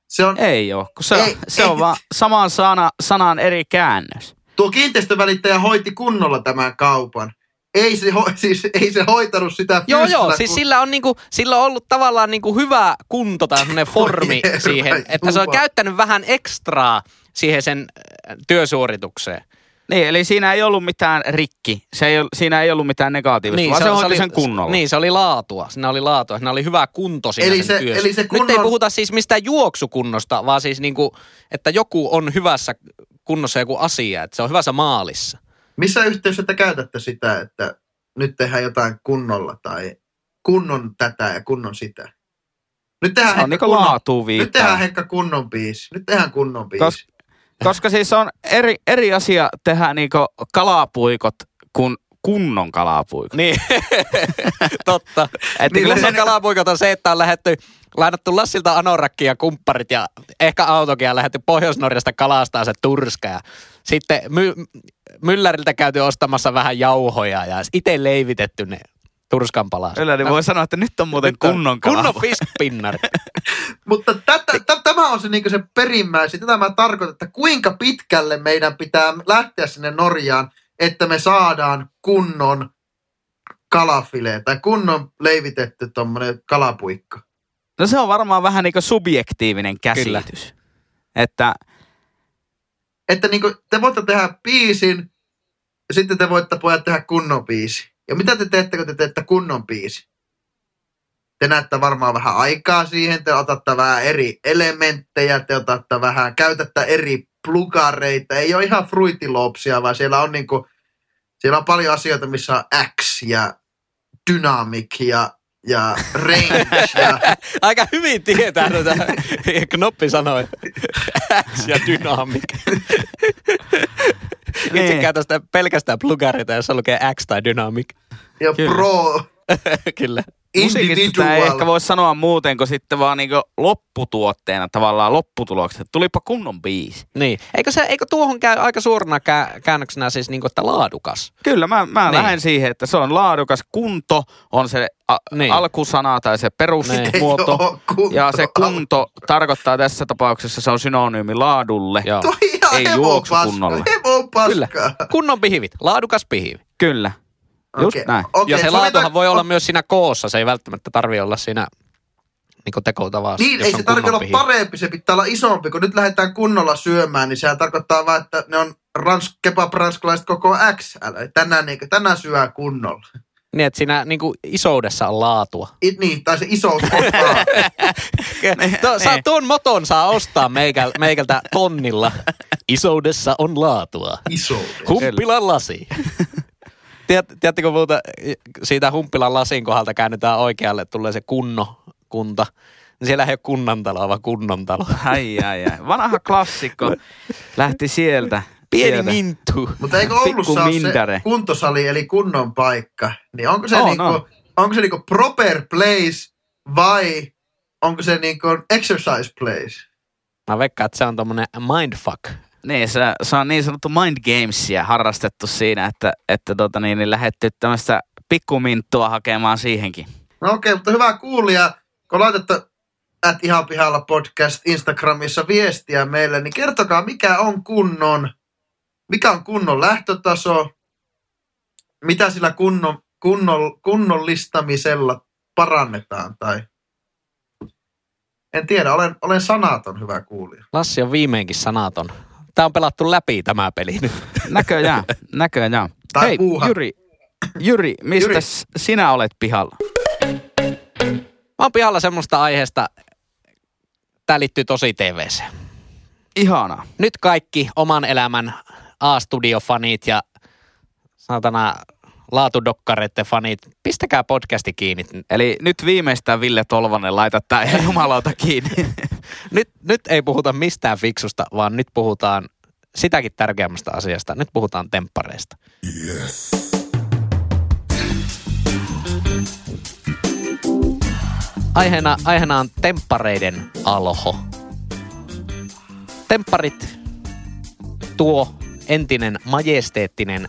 Se on, Ei ole, kun se, Ei, ei, se ei. on vaan saman sana, sanan eri käännös. tuo kiinteistövälittäjä hoiti kunnolla tämän kaupan. Ei se, ho, siis, ei se hoitanut sitä Joo, joo, fyysisellä siis kun- sillä on, niinku, sillä on ollut tavallaan niinku hyvä kunto tai formi siihen, että se on käyttänyt vähän ekstraa siihen sen työsuoritukseen. Niin, eli siinä ei ollut mitään rikki. Se ei, siinä ei ollut mitään negatiivista, niin, vaan se, se hoiti sen kunnolla. Niin, se oli laatua. Siinä oli laatua. Siinä oli hyvä kunto siinä Eli sen se- työssä. eli se Nyt ei kunnon- puhuta siis mistään juoksukunnosta, vaan siis niinku, että joku on hyvässä kunnossa joku asia, että se on hyvässä maalissa. Missä yhteydessä te käytätte sitä, että nyt tehdään jotain kunnolla tai kunnon tätä ja kunnon sitä? Nyt tehdään, Se on Henkka niinku kunnon, nyt tehdään. Henkka kunnon biisi. Nyt tehdään kunnon biisi. Kos, koska siis on eri, eri asia tehdä niinku kalapuikot kuin kunnon kalapuikot. Niin, totta. Että Niin, se- kalapuikot on se, että on lähetty, lainattu Lassilta anorakki ja kumpparit ja ehkä autokin ja lähetty Pohjois-Norjasta kalastaa se turska ja sitten my, mylläriltä käyty ostamassa vähän jauhoja ja itse leivitetty ne turskan palaset. Kyllä, niin voi sanoa, että nyt on muuten Nyt on kunnon Kunnon kalapuikot. fiskpinnar. Mutta tätä, tämä on se, niin se perimmäisin. Tätä mä tarkoitan, että kuinka pitkälle meidän pitää lähteä sinne Norjaan, että me saadaan kunnon kalafile tai kunnon leivitetty tuommoinen kalapuikko. No se on varmaan vähän niinku subjektiivinen käsitys. Että Että niin te voitte tehdä biisin ja sitten te voitte pojat tehdä kunnon biisi. Ja mitä te teette, kun te teette kunnon biisi? Te näette varmaan vähän aikaa siihen, te otatte vähän eri elementtejä, te otatte vähän, käytätte eri plugareita. Ei ole ihan fruitilopsia, vaan siellä on niinku, siellä on paljon asioita, missä on X ja dynamic ja, ja range ja Aika hyvin tietää tätä. Knoppi sanoi. X ja dynamic. Itse Niin. käytän sitä pelkästään plugareita, jossa lukee X tai dynamic. ja Kyllä. pro Kyllä. musiikista sitä ei ehkä voi sanoa muuten kuin sitten vaan niinku lopputuotteena tavallaan lopputulokset. Tulipa kunnon biisi. Niin. Eikö, se, eikö tuohon käy aika suorana kää, käännöksenä siis niinku, että laadukas? Kyllä, mä, mä Niin. niin. lähden siihen, että se on laadukas. Kunto on se a, Niin. niin. alkusana tai se Niin. perusmuoto. Kunto. Ja se kunto tarkoittaa tässä tapauksessa, se on synonyymi laadulle. Joo. Toi ihan Ei juoksu paska, kunnolla. Hevon Kyllä. paskaa. Kunnon pihivit. Laadukas pihivi. Kyllä. Just Okei, näin. okei, ja se sovitaan- laatuhan voi olla myös siinä koossa. Se ei välttämättä tarvi olla siinä niin tekotavassa. Niin, jos ei on se tarvitse olla pihivi. parempi, se pitää olla isompi. Kun nyt lähdetään kunnolla syömään, niin sehän tarkoittaa vaan, että ne on rans, kebab ranskalaiset koko XL. Eli Tänään, niin, tänään syö kunnolla. Niin, että siinä niin kuin isoudessa on laatua. It, niin, tai se iso osa. To, saa, niin. tuon moton saa ostaa meikäl, meikältä tonnilla. Isoudessa on laatua. iso. Humppilan lasi. Tiedät, tiedättekö muuta, siitä Humppilan lasin kohdalta käännetään oikealle, tulee se kunno, kunta. niin siellä ei ole kunnantalo, vaan kunnontalo. Ai, ai, ai. Vanha klassikko lähti sieltä. Pieni sieltä. minttu. Mutta eikö Oulussa Pikku ole se mindare. kuntosali eli kunnon paikka? Niin onko se, On, niinku, on. onko se niinku proper place vai onko se niinku exercise place? Mä veikkaan, että se on tommonen mindfuck. Niin, se, se on niin sanottu mind gamesia harrastettu siinä, että, että tota niin, niin lähdetty tämmöistä pikkuminttua hakemaan siihenkin. No okei, mutta hyvä kuulija, kun laitatte at ihan pihalla podcast Instagramissa viestiä meille, niin kertokaa mikä on kunnon, mikä on kunnon lähtötaso, mitä sillä kunnon, kunnon, kunnollistamisella parannetaan tai en tiedä, olen, olen sanaton hyvä kuulija. Lassi on viimeinkin sanaton. Tää on pelattu läpi tämä peli nyt. Näköjään, näköjään. Tai Hei, puuha. Jyri, Jyri, mistä Jyri. sinä olet pihalla? Mä oon pihalla semmoista aiheesta, tää liittyy tosi TVC. Ihana. Nyt kaikki oman elämän A-studio-fanit ja saatana laatudokkareiden fanit, pistäkää podcasti kiinni. Eli nyt viimeistään Ville Tolvanen laita tää ihan jumalauta kiinni. Nyt, nyt ei puhuta mistään fiksusta, vaan nyt puhutaan sitäkin tärkeämmästä asiasta. Nyt puhutaan temppareista. Aiheena, aiheena on temppareiden alho. Tempparit tuo entinen majesteettinen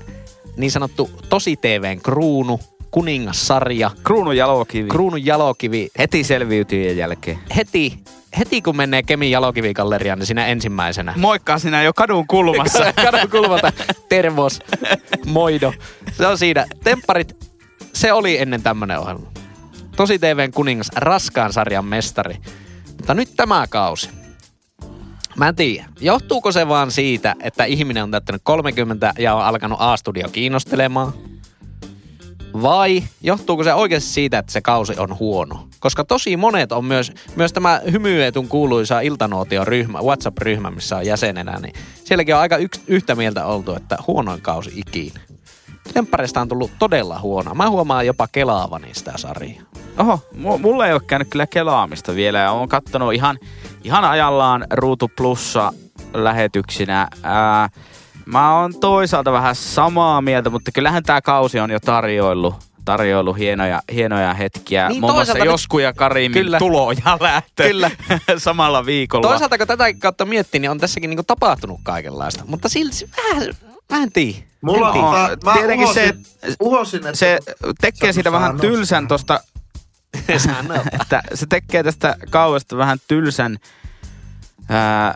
niin sanottu tosi TVn kruunu, kuningassarja, Kruunun jalokivi. kruunun jalokivi Heti selviytyjien jälkeen. heti, heti kun menee Kemin jalokivigalleriaan, niin siinä ensimmäisenä. Moikkaa sinä jo kadun kulmassa. Kadun kulmalta tervos, moido. Se on siinä. Tempparit, se oli ennen tämmönen ohjelma. Tosi TVn kuningas, raskaan sarjan mestari. Mutta nyt tämä kausi. Mä en tiedä, johtuuko se vaan siitä, että ihminen on täyttänyt 30 ja on alkanut A-studio kiinnostelemaan? Vai johtuuko se oikeasti siitä, että se kausi on huono? Koska tosi monet on myös, myös tämä hymyetun kuuluisa iltanuotion ryhmä, WhatsApp-ryhmä, missä on jäsenenä, niin sielläkin on aika yks, yhtä mieltä oltu, että huonoin kausi ikinä. Tempparista on tullut todella huono. Mä huomaan jopa kelaavani sitä sarjaa. Oho, mu- mulla ei ole käynyt kyllä kelaamista vielä ja oon kattonut ihan, ihan ajallaan Ruutu Plussa lähetyksinä. Ää, mä oon toisaalta vähän samaa mieltä, mutta kyllähän tämä kausi on jo tarjoillut, tarjoillut hienoja, hienoja hetkiä. Niin, Muun muassa Josku ja Karimin Kyllä. tulo ja lähtö Kyllä. samalla viikolla. Toisaalta kun tätä kautta miettii, niin on tässäkin niinku tapahtunut kaikenlaista. Mutta silti vähän, mä en tiedä. Mulla on, tota, mä tietenkin uhosin, se- uhosin, että se tekee siitä vähän tylsän tosta Sano. Että se tekee tästä kauesta vähän tylsän ää,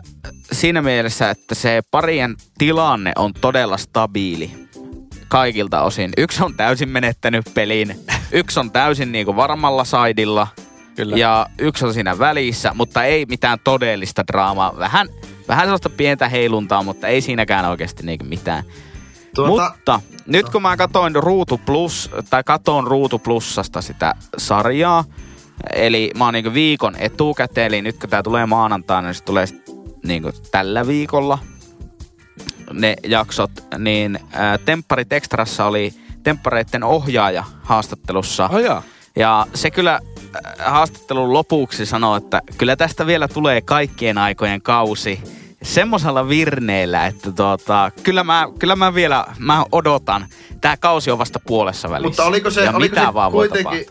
siinä mielessä, että se parien tilanne on todella stabiili kaikilta osin. Yksi on täysin menettänyt pelin, yksi on täysin niinku varmalla saidilla Kyllä. ja yksi on siinä välissä, mutta ei mitään todellista draamaa. Vähän, vähän sellaista pientä heiluntaa, mutta ei siinäkään oikeasti niinku mitään. Tuota, Mutta nyt kun mä katoin Ruutu Plus, tai katon Ruutu Plussasta sitä sarjaa, eli mä oon niinku viikon etukäteen, eli nyt kun tää tulee maanantaina, niin se tulee niinku tällä viikolla ne jaksot, niin ää, Tempparit Extrassa oli Temppareitten ohjaaja haastattelussa. Oh jaa. Ja se kyllä äh, haastattelun lopuksi sanoi, että kyllä tästä vielä tulee kaikkien aikojen kausi semmoisella virneellä, että tota, kyllä, mä, kyllä mä vielä mä odotan. Tämä kausi on vasta puolessa välissä. mutta oliko se, ja oliko mitä se vaan kuitenkin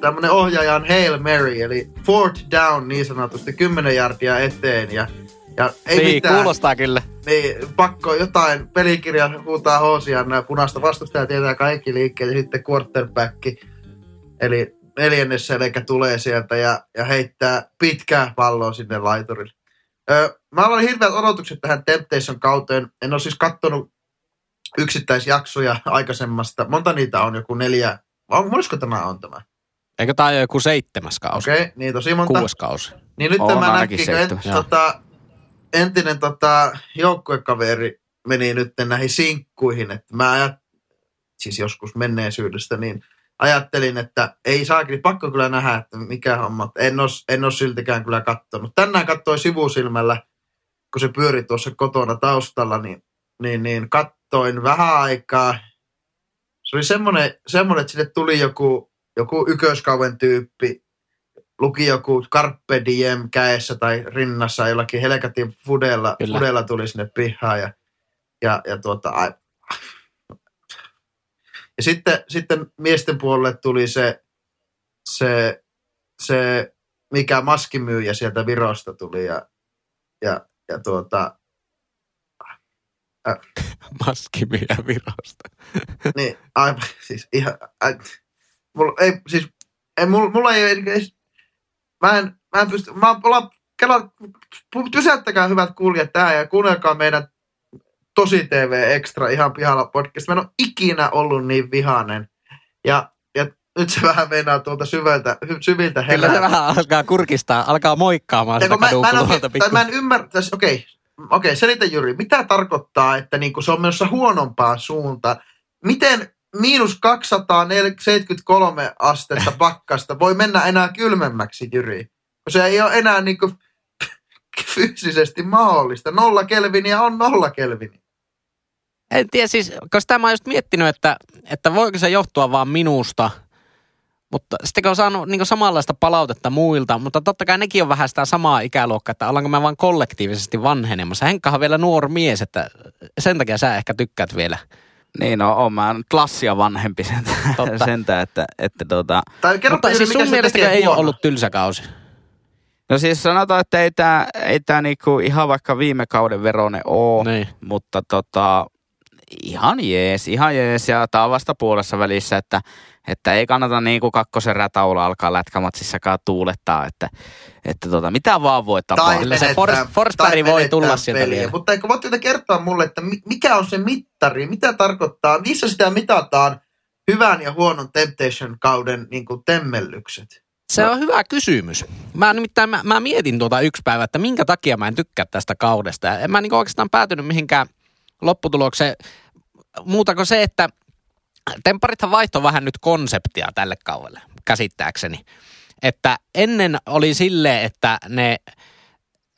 tämmönen ohjaajan Hail Mary, eli fourth down niin sanotusti, 10 jardia eteen ja, ja ei niin, mitään. kuulostaa kyllä. Niin, pakko jotain pelikirja huutaa hoosiaan, nämä punaista vastustajaa tietää kaikki liikkeet ja sitten quarterback, eli neljännessä eli tulee sieltä ja, ja heittää pitkää palloa sinne laiturille. Öö, mä olin hirveät odotukset tähän Temptation kauteen. En ole siis kattonut yksittäisjaksoja aikaisemmasta. Monta niitä on? Joku neljä? On, monesko tämä on tämä? Eikö tää ole joku seitsemäs kausi? Okei, okay, niin tosi monta. Kuudes kausi. Niin nyt On tämä näki, en, tota, entinen tota, joukkuekaveri meni nyt näihin sinkkuihin, että mä ajat, siis joskus menneisyydestä, niin ajattelin, että ei saakin, pakko kyllä nähdä, että mikä homma. En ole, en ole siltikään kyllä kattonut. Tänään katsoin sivusilmällä, kun se pyöri tuossa kotona taustalla, niin, niin, niin kattoin vähän aikaa. Se oli semmoinen, semmoinen että sille tuli joku, joku ykköskauden tyyppi, luki joku Carpe Diem käessä tai rinnassa jollakin helkatin fudella, Kyllä. fudella tuli sinne pihaan ja, ja, ja tuota, ai, ja sitten, sitten miesten puolelle tuli se, se, se mikä maskimyyjä sieltä Virosta tuli ja, ja, ja tuota, Maskimieä virosta. niin, aivan, siis ihan, ai, mulla ei, siis, ei, mulla, mulla ei edes, mä en, mä en pysty, mä ollaan, kela, pysäyttäkää hyvät kuulijat tähän ja kuunnelkaa meidän Tosi TV Extra ihan pihalla podcast. Mä en ole ikinä ollut niin vihainen. Ja, ja nyt se vähän meinaa tuolta syvältä, syviltä Kyllä se vähän alkaa kurkistaa, alkaa moikkaamaan Ja sitä mä, mä, en tai mä en ymmärrä, okei, okei, selitä Jyri, mitä tarkoittaa, että niinku se on menossa huonompaan suuntaan? Miten miinus 273 astetta pakkasta voi mennä enää kylmemmäksi, Jyri? Kun se ei ole enää niinku fyysisesti mahdollista. Nolla kelviniä on nolla kelviniä. En tiedä siis, koska tämä on just miettinyt, että, että voiko se johtua vaan minusta, mutta sitten kun on saanut niin samanlaista palautetta muilta, mutta totta kai nekin on vähän sitä samaa ikäluokkaa, että ollaanko me vaan kollektiivisesti vanhenemassa. Henkkahan on vielä nuori mies, että sen takia sä ehkä tykkäät vielä. Niin, no on mä nyt lassia vanhempi sen, Totta. sentä, että, että tota, Tai kerro, mutta siis sun mielestä ei ole ollut tylsä kausi. No siis sanotaan, että ei tämä ei tää niinku ihan vaikka viime kauden verone oo, Niin. mutta tota, ihan jees, ihan jees. Ja tää on vasta puolessa välissä, että, että ei kannata niinku kakkosen rätaula alkaa lätkämatsissakaan tuulettaa, että, että tota, mitä vaan voi tapahtua. Kyllä se menettää- Fors- Forsberg voi tulla sieltä peliä. vielä. Mutta eikö voitte kertoa mulle, että mi- mikä on se mittari? Mitä tarkoittaa? Missä sitä mitataan hyvän ja huonon Temptation-kauden niin kuin temmellykset? Se on hyvä kysymys. Mä nimittäin mä, mä mietin tuota yksi päivä, että minkä takia mä en tykkää tästä kaudesta. Ja en mä niin oikeastaan päätynyt mihinkään lopputulokseen muuta kuin se, että Temparithan vaihto vähän nyt konseptia tälle kaudelle, käsittääkseni. Että ennen oli silleen, että ne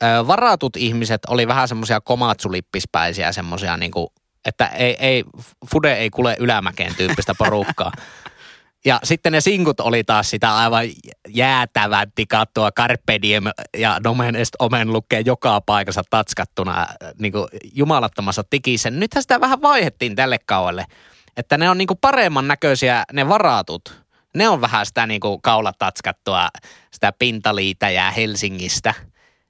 ö, varatut ihmiset oli vähän semmoisia komatsulippispäisiä, semmoisia niinku, että ei, ei, Fude ei kule ylämäkeen tyyppistä porukkaa. Ja sitten ne sinkut oli taas sitä aivan jäätävän tikattua Carpe Diem ja Nomen Est Omen lukee joka paikassa tatskattuna niin kuin jumalattomassa tikissä. Nythän sitä vähän vaihettiin tälle kauelle, että ne on niin kuin paremman näköisiä ne varatut. Ne on vähän sitä niin kuin kaulatatskattua, sitä pintaliitäjää Helsingistä.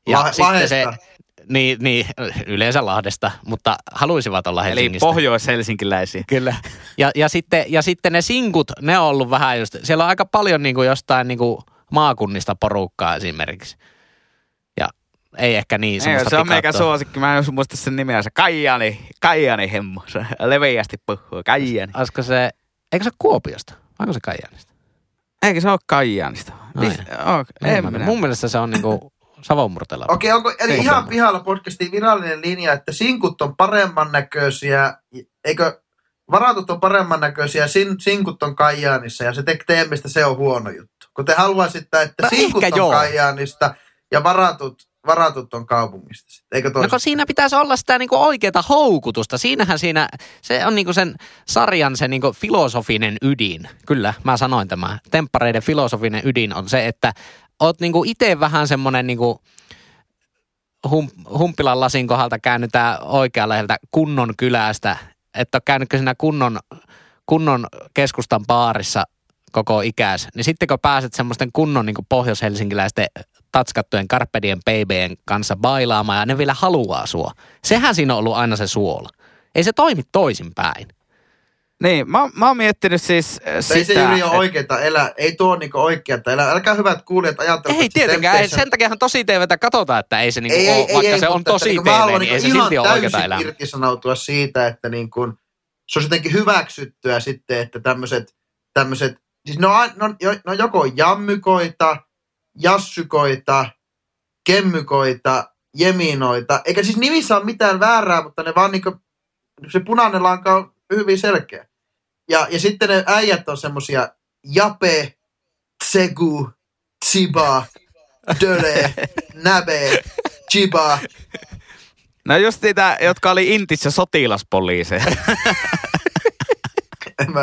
Ja La- sitten se, Lahdesta. Niin, niin, yleensä Lahdesta, mutta haluaisivat olla Eli Helsingistä. pohjois-helsinkiläisiä. Kyllä. Ja, ja, sitten, ja sitten ne sinkut, ne on ollut vähän just, siellä on aika paljon niin kuin jostain niin kuin maakunnista porukkaa esimerkiksi. Ja ei ehkä niin Ei, se on meikä suosikki, mä en muista sen nimeä, se Kaijani, Kaijani hemmo, se leveästi puhuu, Kaijani. Olisiko se, eikö se Kuopiosta? Vai onko se Kaijanista? Eikö se ole Kaijanista? Ai. Mis, okay, Mun, mielestä se on niin kuin Savonmurtella. Okei, onko, eli Ei ihan pihalla podcastin virallinen linja, että sinkut on paremman näköisiä, eikö varatut on paremman näköisiä, sin, sinkut on Kajaanissa ja se te, teidän mielestä se on huono juttu. Kun te haluaisitte, että No sinkut on joo. Kajaanista ja varatut, varatut on kaupungista. Eikö No kun siinä pitäisi olla sitä niinku oikeaa houkutusta. Siinähän siinä, se on niinku sen sarjan se niinku filosofinen ydin. Kyllä, mä sanoin tämä. Temppareiden filosofinen ydin on se, että oot niinku itse vähän semmoinen niinku hum, Humpilan lasin kohdalta käännytään oikealle kunnon kylästä. Että käynytkö siinä kunnon, kunnon keskustan baarissa koko ikäis. Niin sitten kun pääset semmoisten kunnon niin pohjois-helsinkiläisten tatskattujen Carpedien PBn kanssa bailaamaan ja ne vielä haluaa sua. Sehän siinä on ollut aina se suola. Ei se toimi toisinpäin. Niin, mä, mä oon miettinyt siis äh, Ei sitä, se Jyri ole et- oikeeta elää, ei tuo niinku oikeata elää. Älkää hyvät kuulijat ajatella, Ei tietenkään, ei, sen takiahan tosi TVtä katsotaan, että ei se niinku ei, ole, ei, vaikka ei, se on mutta tosi että TV, niin niinku ei se silti ole täysin elämää. irtisanoutua siitä, että niin kuin, se olisi jotenkin hyväksyttyä sitten, että tämmöiset, tämmöiset siis ne on, ne on, ne on joko jammykoita, jassykoita, kemmykoita, jeminoita, eikä siis nimissä ole mitään väärää, mutta ne vaan niinku, se punainen lanka on hyvin selkeä. Ja, ja sitten ne äijät on semmosia Jape, Tsegu, Tsiba, Döle, Näbe, Chiba. No just niitä, jotka oli Intissä sotilaspoliiseja. En mä.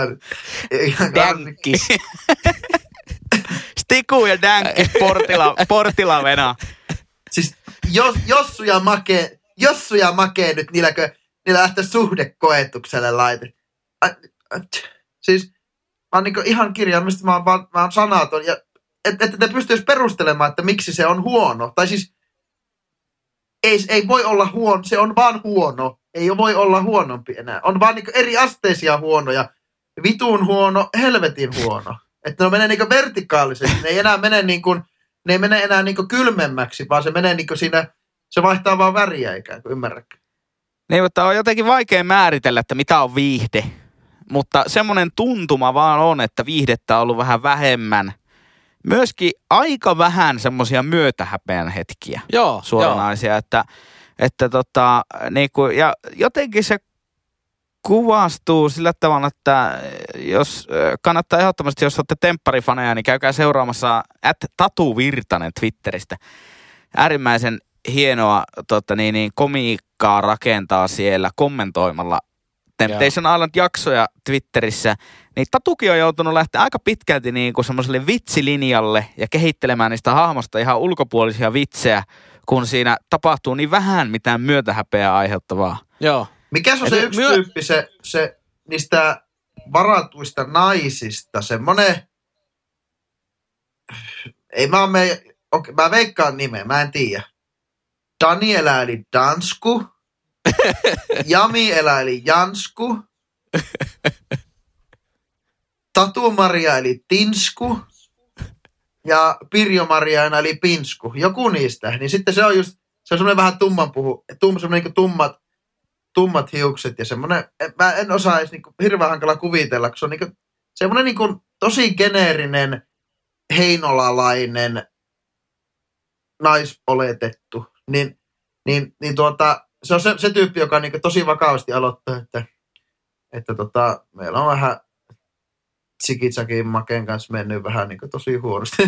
Stick Riku ja Dänkki portila, portila venaa. Siis jos, Jossu ja Make, Jossu ja Make nyt niilläkö, niillä lähtee suhdekoetukselle laite. Siis mä oon niinku ihan kirjaimellisesti, mä oon, mä oon sanaton. Ja, että et te pystyis perustelemaan, että miksi se on huono. Tai siis ei, ei voi olla huono, se on vaan huono. Ei voi olla huonompi enää. On vaan niinku eri asteisia huonoja. Vitun huono, helvetin huono. Että ne menee niinku vertikaalisesti. Ne ei enää mene niinku, ne ei mene enää niinku kylmemmäksi, vaan se menee niinku siinä, se vaihtaa vaan väriä ikään kuin, ymmärrätkö? Niin, mutta on jotenkin vaikea määritellä, että mitä on viihde. Mutta semmoinen tuntuma vaan on, että viihdettä on ollut vähän vähemmän. Myöskin aika vähän semmoisia myötähäpeän hetkiä Joo, suoranaisia, että, että tota, niin kuin, ja jotenkin se kuvastuu sillä tavalla, että jos kannattaa ehdottomasti, jos olette tempparifaneja, niin käykää seuraamassa at Tatu Virtanen Twitteristä. Äärimmäisen hienoa tota, niin, niin, komiikkaa rakentaa siellä kommentoimalla Temptation Island-jaksoja Twitterissä, niin Tatuki on joutunut lähteä aika pitkälti niin kuin semmoiselle vitsilinjalle ja kehittelemään niistä hahmosta ihan ulkopuolisia vitsejä, kun siinä tapahtuu niin vähän mitään myötähäpeää aiheuttavaa. Joo. Mikä se on se yksi myö- tyyppi, se, se niistä varatuista naisista, semmonen, ei mä me, okei, mä veikkaan nimeä, mä en tiedä. Daniela eli Dansku, Jami eli Jansku, Tatu Maria eli Tinsku ja Pirjo Maria eli Pinsku. Joku niistä. Niin sitten se on just, se on semmoinen vähän tumman puhu, tum, semmoinen niin tummat, tummat hiukset ja semmoinen, en- mä en osaa edes niin hirveän hankala kuvitella, kun se on niin semmoinen niin tosi geneerinen heinolalainen naisoletettu, niin, niin, niin tuota, se on se, se tyyppi, joka niin tosi vakavasti aloittaa, että, että tota, meillä on vähän Tsikitsakin Maken kanssa mennyt vähän niin tosi huonosti.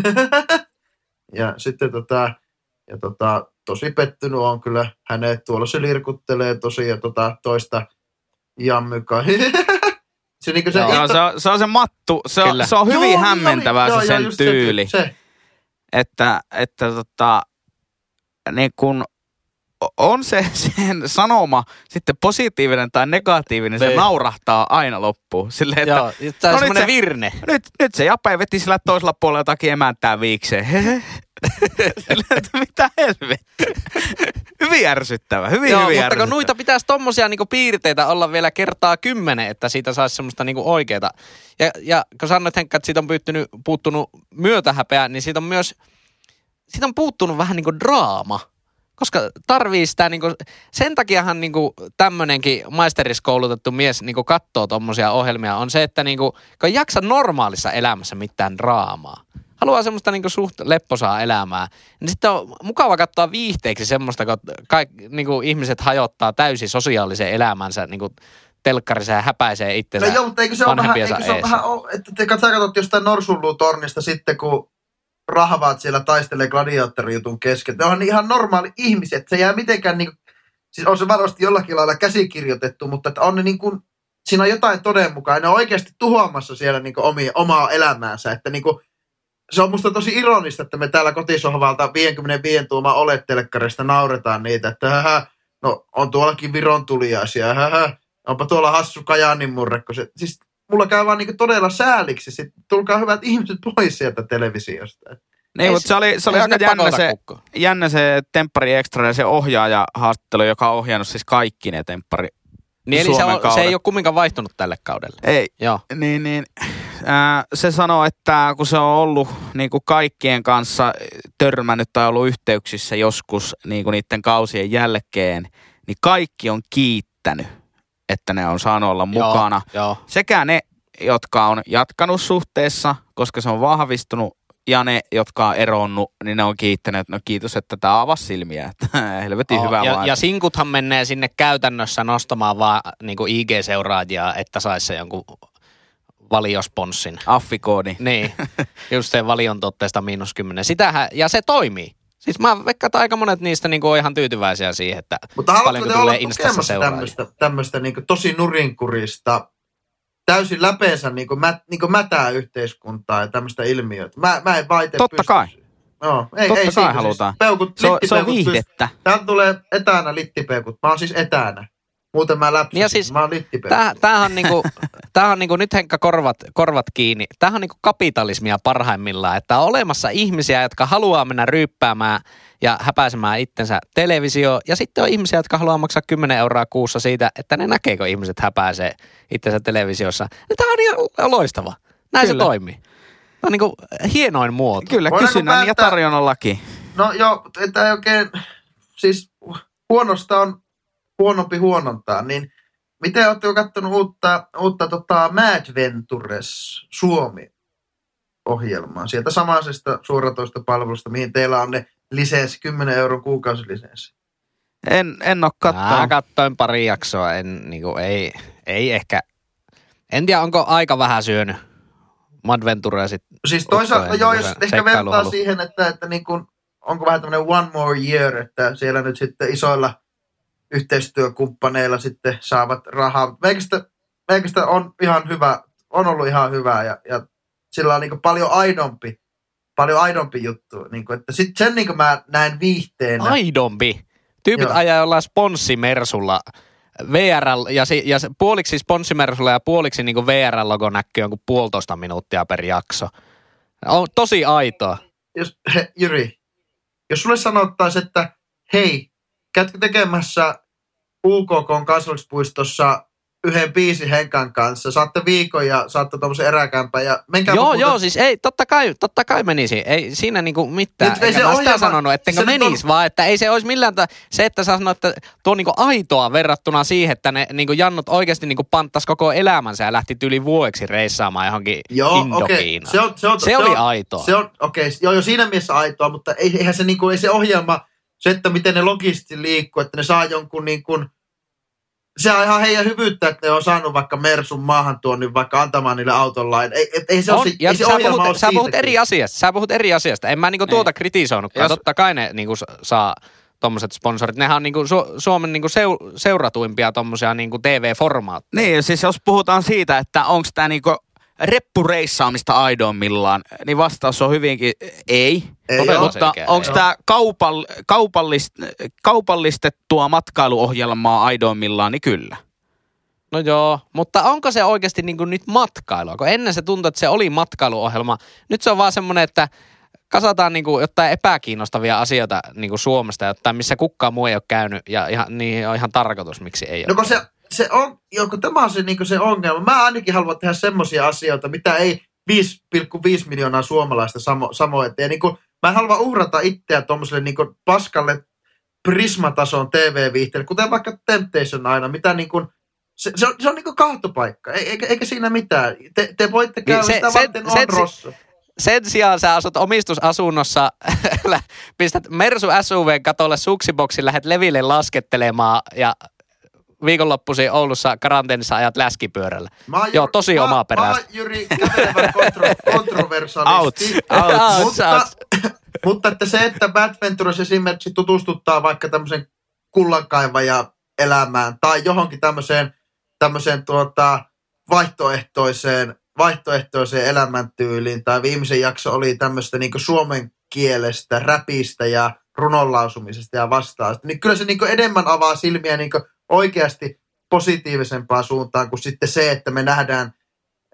ja sitten tota, ja tota, tosi pettynyt on kyllä hänet. Tuolla se lirkuttelee tosi ja tota, toista jammykaa. se, niin se, Joo. Se, on, se on se mattu, se on, Kyllä. se on hyvin Joo, hämmentävää joo, se joo, sen tyyli. Se, että, että tota, niin kun on se sen sanoma sitten positiivinen tai negatiivinen, se Niin. naurahtaa aina loppuun. Silleen, että Joo, tämä No on nyt se- virne. nyt, nyt se Jape veti sillä toisella puolella jotakin emäntää viikseen. Mitä helvettiä. Hyvin ärsyttävä, hyvin Joo, hyvin mutta kun noita pitäisi tommosia niinku piirteitä olla vielä kertaa kymmenen, että siitä saisi semmoista niinku oikeeta. Ja, ja kun sanoit Henkka, että siitä on puuttunut myötähäpeä, niin siitä on myös, siitä on puuttunut vähän niinku draama. Koska tarvii sitä niinku, sen takiahan niinku tämmönenkin maisteriskoulutettu mies niinku katsoo tommosia ohjelmia, on se, että niinku, kun ei jaksa normaalissa elämässä mitään draamaa. Haluaa semmoista niinku suht lepposaa elämää. Niin sitten on mukava katsoa viihteeksi semmoista, kun kaik, niinku ihmiset hajottaa täysin sosiaalisen elämänsä niinku telkkarissa ja häpäisee itsensä no joo, mutta eikö se ole vähän, eikö se ole vähän, että te sä katsot jostain Norsunluutornista sitten, kun rahvaat siellä taistelee gladiaattorijutun kesken. Ne on ihan normaali ihmiset, se jää mitenkään niin siis on se varmasti jollakin lailla käsikirjoitettu, mutta että on ne niin kuin, siinä on jotain todenmukaan. Ne on oikeasti tuhoamassa siellä niin kuin omia, omaa elämäänsä, että niin kuin, se on musta tosi ironista, että me täällä kotisohvalta 55 tuuma olettelekkarista nauretaan niitä, että hähä, no on tuollakin Viron tuliaisia, hähä, onpa tuolla hassu Kajaanin murrekko. Siis mulla käy vaan niinku todella sääliksi. Sit, tulkaa hyvät ihmiset pois sieltä televisiosta. Niin, mutta se oli, se oli aika jännä se, kukko. jännä se Temppari Extra ja se ohjaaja haastattelu, joka on ohjannut siis kaikki ne Temppari. Niin eli se, on, se ei ole kumminkaan vaihtunut tälle kaudelle. Ei, Joo. niin, niin ää, se sanoo, että kun se on ollut niin kuin kaikkien kanssa törmännyt tai ollut yhteyksissä joskus niin kuin niiden kausien jälkeen, niin kaikki on kiittänyt, että ne on saanut olla mukana. Joo, joo. Sekä ne, jotka on jatkanut suhteessa, koska se on vahvistunut, ja ne, jotka on eronnut, niin ne on kiittäneet, että no kiitos, että tämä avasi silmiä. Helvetin Oo, hyvä ja, vaan. ja sinkuthan menee sinne käytännössä nostamaan vaan niin IG-seuraajia, että saisi se jonkun valiosponssin. Affikoodi. Niin, just se valion tuotteesta miinus kymmenen. Sitähän, ja se toimii. Siis mä veikkaan, että aika monet niistä niin on ihan tyytyväisiä siihen, että Mutta paljonko te tulee Instassa seuraajia. tämmöistä, niinku tosi nurinkurista täysin läpeensä niin kuin mä, niin kuin mätää yhteiskuntaa ja tämmöistä ilmiötä. Mä, mä en vaite Totta pysty- kai. Joo, ei, Totta ei kai siitä halutaan. Siis peukut, Se on, se on viihdettä. Täältä tulee etänä littipeukut. Mä oon siis etänä. Muuten mä läpsäsin. Ja siis mä oon. Tää, tämähän on niinku, tämähän on niinku, nyt Henkka korvat, korvat kiinni. Tämähän on niinku kapitalismia parhaimmillaan, että on olemassa ihmisiä, jotka haluaa mennä ryyppäämään ja häpäisemään itsensä televisio. Ja sitten on ihmisiä, jotka haluaa maksaa 10 euroa kuussa siitä, että ne näkee, kun ihmiset häpäisee itsensä televisiossa. Ja Tämä on ihan loistava. Näin Kyllä. se toimii. Tämä on niinku hienoin muoto. Kyllä, Voidaanko kysynnän ja päättää- tarjonnan laki. No joo, että ei oikein, siis huonosta on huonompi huonontaa, niin miten olette katsonut uutta, uutta tota Mad Ventures Suomi-ohjelmaa? Sieltä samaisesta suoratoista palvelusta, mihin teillä on ne lisenssi, 10 euron kuukausilisenssi. En, en ole Mä kattonut. katsoin pari jaksoa, en, niinku, ei, ei ehkä, en tiedä onko aika vähän syönyt Madventurea sit. Siis toisaalta, joo, jos se ehkä vertaa siihen, että, että niin kuin, onko vähän tämmöinen one more year, että siellä nyt sitten isoilla yhteistyökumppaneilla sitten saavat rahaa. Meikästä, meikästä on ihan hyvä, on ollut ihan hyvä ja, ja sillä on niin paljon aidompi, paljon aidompi juttu. Niin kuin, että sit sen niin kuin mä näen viihteenä. Aidompi. Tyypit Joo. ajaa jollain sponssimersulla VR, ja, si, ja puoliksi sponssimersulla ja puoliksi niin VR-logo näkyy jonkun puolitoista minuuttia per jakso. On tosi aitoa. Jos, he, Jyri, jos sulle sanottaisiin, että hei, käytkö tekemässä UKK kansallispuistossa yhden biisin Henkan kanssa, saatte viikon ja saatte tuommoisen eräkämpän ja menkää joo, muuten- joo, siis ei, totta kai, totta kai menisi. Ei siinä niinku mitään. Nyt ei se mä sitä ohjelma- sanonut, ettenkö se nyt on- menisi, vaan että ei se olisi millään ta- Se, että sä sanoit, että tuo on niinku aitoa verrattuna siihen, että ne niinku jannut oikeasti niinku panttas koko elämänsä ja lähti yli vuodeksi reissaamaan johonkin Joo. Indokiinaan. Se, on, se, on, Se oli on, aitoa. Se on, okei, joo, joo, siinä mielessä aitoa, mutta ei, eihän se, niinku, ei se ohjelma, se, että miten ne logisti liikkuu, että ne saa jonkun niin kuin, se on ihan heidän hyvyyttä, että ne on saanut vaikka Mersun maahan tuonnin vaikka antamaan niille autollain. Ei, ei, ei se, On, ole, se, ja ei se sä, puhut, ole sä puhut eri asiasta. Sä puhut eri asiasta. En mä niinku tuota kritisoinutkaan. Jos- Totta kai ne niinku saa tommoset sponsorit. Nehän on niinku Su- Suomen niinku seu, seuratuimpia tommosia niinku TV-formaatteja. Niin, siis jos puhutaan siitä, että onko tämä niinku reppureissaamista aidoimmillaan, niin vastaus on hyvinkin ei. Ei Todella oo. Mutta onko ei. tämä kaupall, kaupallist, kaupallistettua matkailuohjelmaa aidoimmillaan, niin kyllä. No joo, mutta onko se oikeasti niinku nyt matkailua? Kun ennen se tuntui, että se oli matkailuohjelma. Nyt se on vaan semmoinen, että kasataan niinku jotain epäkiinnostavia asioita niinku Suomesta, jotain, missä kukaan muu ei ole käynyt. Ja ihan, niin on ihan tarkoitus, miksi ei No ole. kun se, se on, joo, kun tämä on se, niin se ongelma. Mä ainakin haluan tehdä semmoisia asioita, mitä ei 5,5 miljoonaa suomalaista samo, samoin tee. Niin kuin, mä en halua uhrata itseä tuommoiselle niin paskalle prismatason TV-viihteelle, kuten vaikka Temptation aina, mitä niin kuin, se, se, on, se on niin kuin kahtopaikka, eikä, eikä siinä mitään. Te, te voitte käydä, se- sitä varten se- on se- rosso. Sen sijaan sä asut omistusasunnossa, pistät Mersu SUV katolle suksiboksin, lähdet leville laskettelemaan ja viikonloppuisin Oulussa karanteenissa ajat läskipyörällä. Mä oon Joo, tosi mä, omaperäistä. Mä oon Jyri kontro, kontroversalisti. Ouch, ouch. mutta, Ouch, mutta että se, että Bad Ventures esimerkiksi tutustuttaa vaikka tämmöisen kullankaivaja elämään tai johonkin tämmöiseen, tämmöiseen tuota, vaihtoehtoiseen, vaihtoehtoiseen elämäntyyliin. Tai viimeisen jakso oli tämmöistä niin suomen kielestä, räpistä ja runonlausumisesta ja vastaavasta. Niin kyllä se niin enemmän avaa silmiä niin oikeasti positiivisempaan suuntaan kuin sitten se, että me nähdään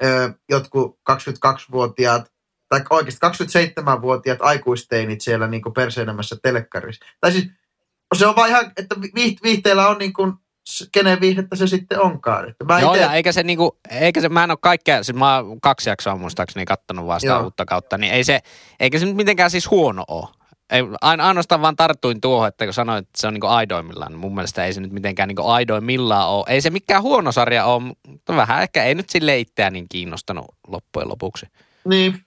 ö, jotkut 22-vuotiaat tai oikeasti 27-vuotiaat aikuisteinit siellä niin perseilemässä telekkarissa. Tai siis se on vaan ihan, että viiht- viihteellä on niin kuin, kenen viihdettä se sitten onkaan. Että mä Joo, ite, ja eikä se niinku, eikä se, mä en ole kaikkea, siis mä oon kaksi jaksoa muistaakseni kattonut vaan sitä Joo. uutta kautta, niin ei se, eikä se nyt mitenkään siis huono ole. Ei, ain- ainoastaan vaan tarttuin tuohon, että kun sanoit, että se on niinku aidoimmillaan, niin mun mielestä ei se nyt mitenkään niinku aidoimmillaan ole. Ei se mikään huono sarja ole, mutta vähän ehkä ei nyt sille itseään niin kiinnostanut loppujen lopuksi. Niin.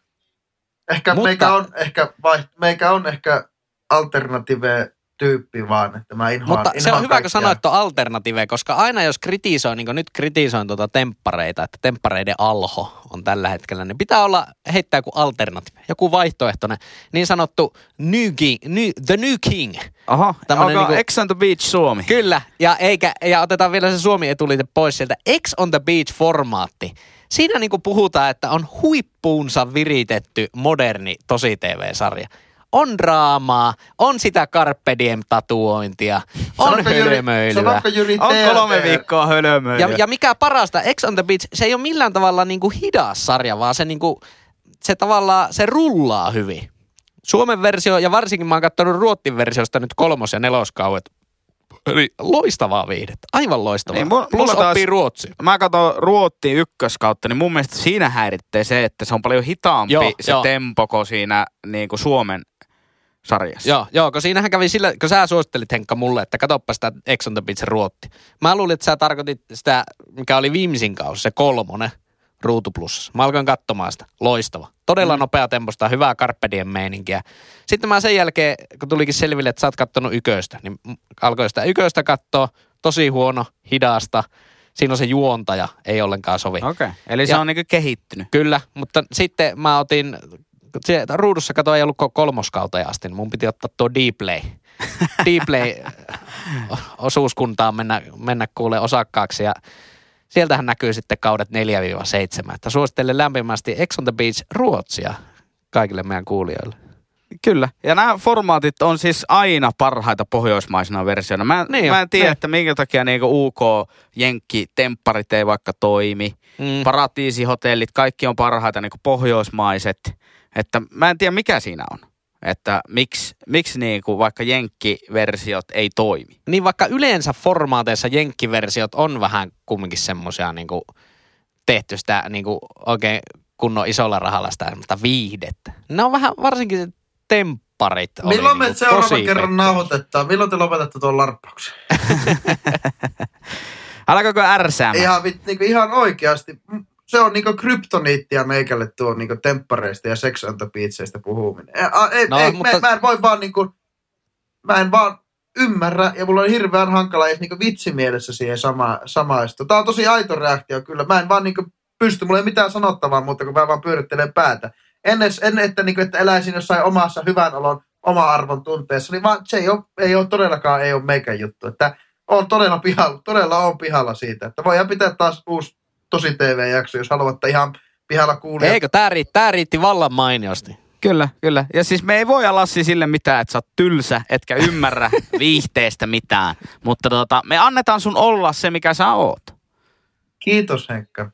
Ehkä Mutta- meikä on ehkä, vaiht- meikä on ehkä alternative tyyppi vaan, että mä inhoan, Mutta se inhoan on hyvä, kun kaikkea. sanoit tuon alternative, koska aina jos kritisoi, niin kuin nyt kritisoin tuota temppareita, että temppareiden alho on tällä hetkellä, niin pitää olla heittää joku alternative, joku vaihtoehtoinen, niin sanottu new king, new, the new king. Oho, Tämmönen onko niinku- X on the Beach Suomi? Kyllä, ja, eikä, ja otetaan vielä se Suomi etuliite pois sieltä. X on the beach formaatti. Siinä niinku puhutaan, että on huippuunsa viritetty moderni tosi TV-sarja. On draamaa, on sitä Carpe Diem-tatuointia, on hölmöilyä. Jyri On kolme viikkoa hölmöilyä. Ja, ja mikä parasta, X on the Beach, se ei ole millään tavalla niinku hidas sarja, vaan se, niinku, se tavallaan, se rullaa hyvin. Suomen versio, ja varsinkin mä oon katsonut Ruottin versiosta nyt kolmos- ja neloskauet. Eli loistavaa viihdettä, aivan loistavaa. Niin, mulla- Plus mulla taas- oppii ruotsia. Mä katson Ruottiin ykköskautta, niin mun mielestä siinä häiritsee se, että se on paljon hitaampi Joo, se joo. tempo kuin siinä niin kuin Suomen sarjassa. Joo, joo, kun siinähän kävi sillä, kun sä suosittelit Henkka mulle, että katoppa sitä Ex on the Beach Ruotti. Mä luulin, että sä tarkoitit sitä, mikä oli viimeisin kausi, se kolmonen Ruutu Plus. Mä alkoin katsomaan sitä. Loistava. Todella mm. nopea temposta, hyvää Carpe Diem meininkiä. Sitten mä sen jälkeen, kun tulikin selville, että sä oot kattonut yköistä, niin alkoi sitä yköistä katsoa. Tosi huono, hidasta. Siinä on se juontaja, ei ollenkaan sovi. Okei, okay. eli se Ja- on niin kuin kehittynyt. Kyllä, mutta sitten mä otin, se, ruudussa kato ei ollut kolmoskauteen asti, niin mun piti ottaa tuo Dplay. Dplay osuuskuntaan mennä, mennä kuule osakkaaksi ja sieltähän näkyy sitten kaudet 4-7. Että suosittelen lämpimästi Ex on the Beach Ruotsia kaikille meidän kuulijoille. Kyllä. Ja nämä formaatit on siis aina parhaita pohjoismaisena versiona. Mä, Niin mä en tiedä, niin. että minkä takia niinku UK, Jenkki, Tempparit ei vaikka toimi. Mm. Paratiisihotellit, kaikki on parhaita niinku pohjoismaiset. Että mä en tiedä mikä siinä on. Että miksi, miksi niinku vaikka Jenkki-versiot ei toimi. Niin vaikka yleensä formaateissa jenkkiversiot on vähän kumminkin semmosia niinku tehty sitä niinku oikein kunnon isolla rahalla sitä semmoista viihdettä. Ne on vähän, varsinkin se tempparit oli Milloin me niinku seuraavan kerran nauhoitetaan? Milloin te lopetatte tuon larppauksen? Alkaako ärsäämään? Ihan, niinku, ihan oikeasti. Se on niinku kryptoniittia meikälle tuo niinku temppareista ja sex puhuminen. A- ei, No, ei, mutta- mä, mä, en voi vaan niinku, mä en vaan ymmärrä ja mulla on hirveän hankala edes niinku vitsimielessä siihen sama, samaistua. Tää on tosi aito reaktio kyllä. Mä en vaan niinku pysty, mulla ei mitään sanottavaa muuta kuin mä vaan pyörittelen päätä. Ennen, ennen että, niinku, että eläisin jossain omassa hyvän olon, oma arvon tunteessa, niin vaan se ei ole, ei ole todellakaan ei ole meikän juttu. Että on todella pihalla, todella on pihalla siitä, että voidaan pitää taas uusi tosi TV-jakso, jos haluatte ihan pihalla kuulia. Eikö, tää riitti, tää riitti vallan mainiosti. Kyllä, kyllä. Ja siis me ei voi Lassi sille mitään, että sä oot tylsä, etkä ymmärrä viihteestä mitään. Mutta tota, me annetaan sun olla se, mikä sä oot. Kiitos Henkka.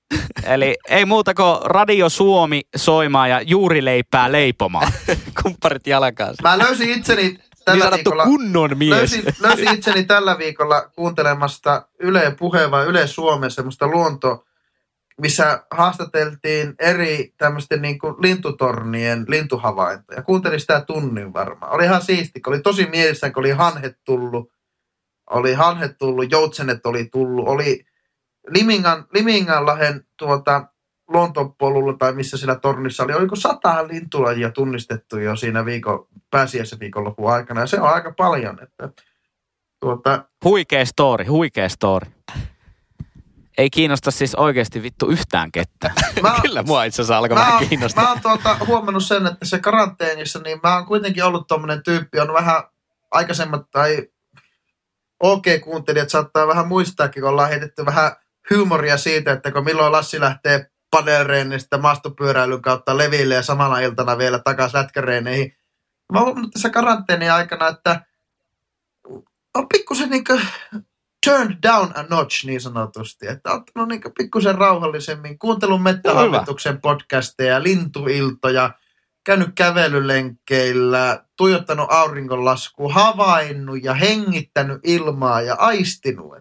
Eli ei muuta kuin Radio Suomi soimaan ja juurileipää leipomaan. Kumpparit jalkaan. Mä löysin itseni Niin tällä sanottu viikolla, kunnon mies. löysin, löysin itseni tällä viikolla kuuntelemasta Yle Puhe vai Yle Suomen semmoista luonto, missä haastateltiin eri tämmöisten niin kuin lintutornien lintuhavaintoja. Kuuntelin sitä tunnin varmaan. Oli ihan siisti, kun oli tosi mielissään, kun oli hanhet tullut. Oli hanhet tullut, joutsenet oli tullut, oli Limingan, Liminganlahen tuota, luontopolulla tai missä sillä tornissa oli, oliko sata lintulajia tunnistettu jo siinä viikon, pääsiäisen viikonlopun aikana. Ja se on aika paljon. Että, tuota, Huikea story, huikea story. Ei kiinnosta siis oikeasti vittu yhtään kettä. mä, Kyllä mua itse asiassa mä, vähän kiinnostaa. mä oon tuota, huomannut sen, että se karanteenissa, niin mä oon kuitenkin ollut tommonen tyyppi, on vähän aikaisemmat tai OK-kuuntelijat saattaa vähän muistaakin, kun ollaan heitetty vähän huumoria siitä, että kun milloin Lassi lähtee padelreenistä maastopyöräilyn kautta leville ja samana iltana vielä takaisin lätkäreeneihin. Mä oon huomannut tässä karanteenin aikana, että on pikkusen niinku turned down a notch niin sanotusti. Että on ottanut niinku pikkusen rauhallisemmin. Kuuntelun mettähallituksen podcasteja, lintuiltoja, käynyt kävelylenkkeillä, tuijottanut auringonlaskua, havainnut ja hengittänyt ilmaa ja aistinut.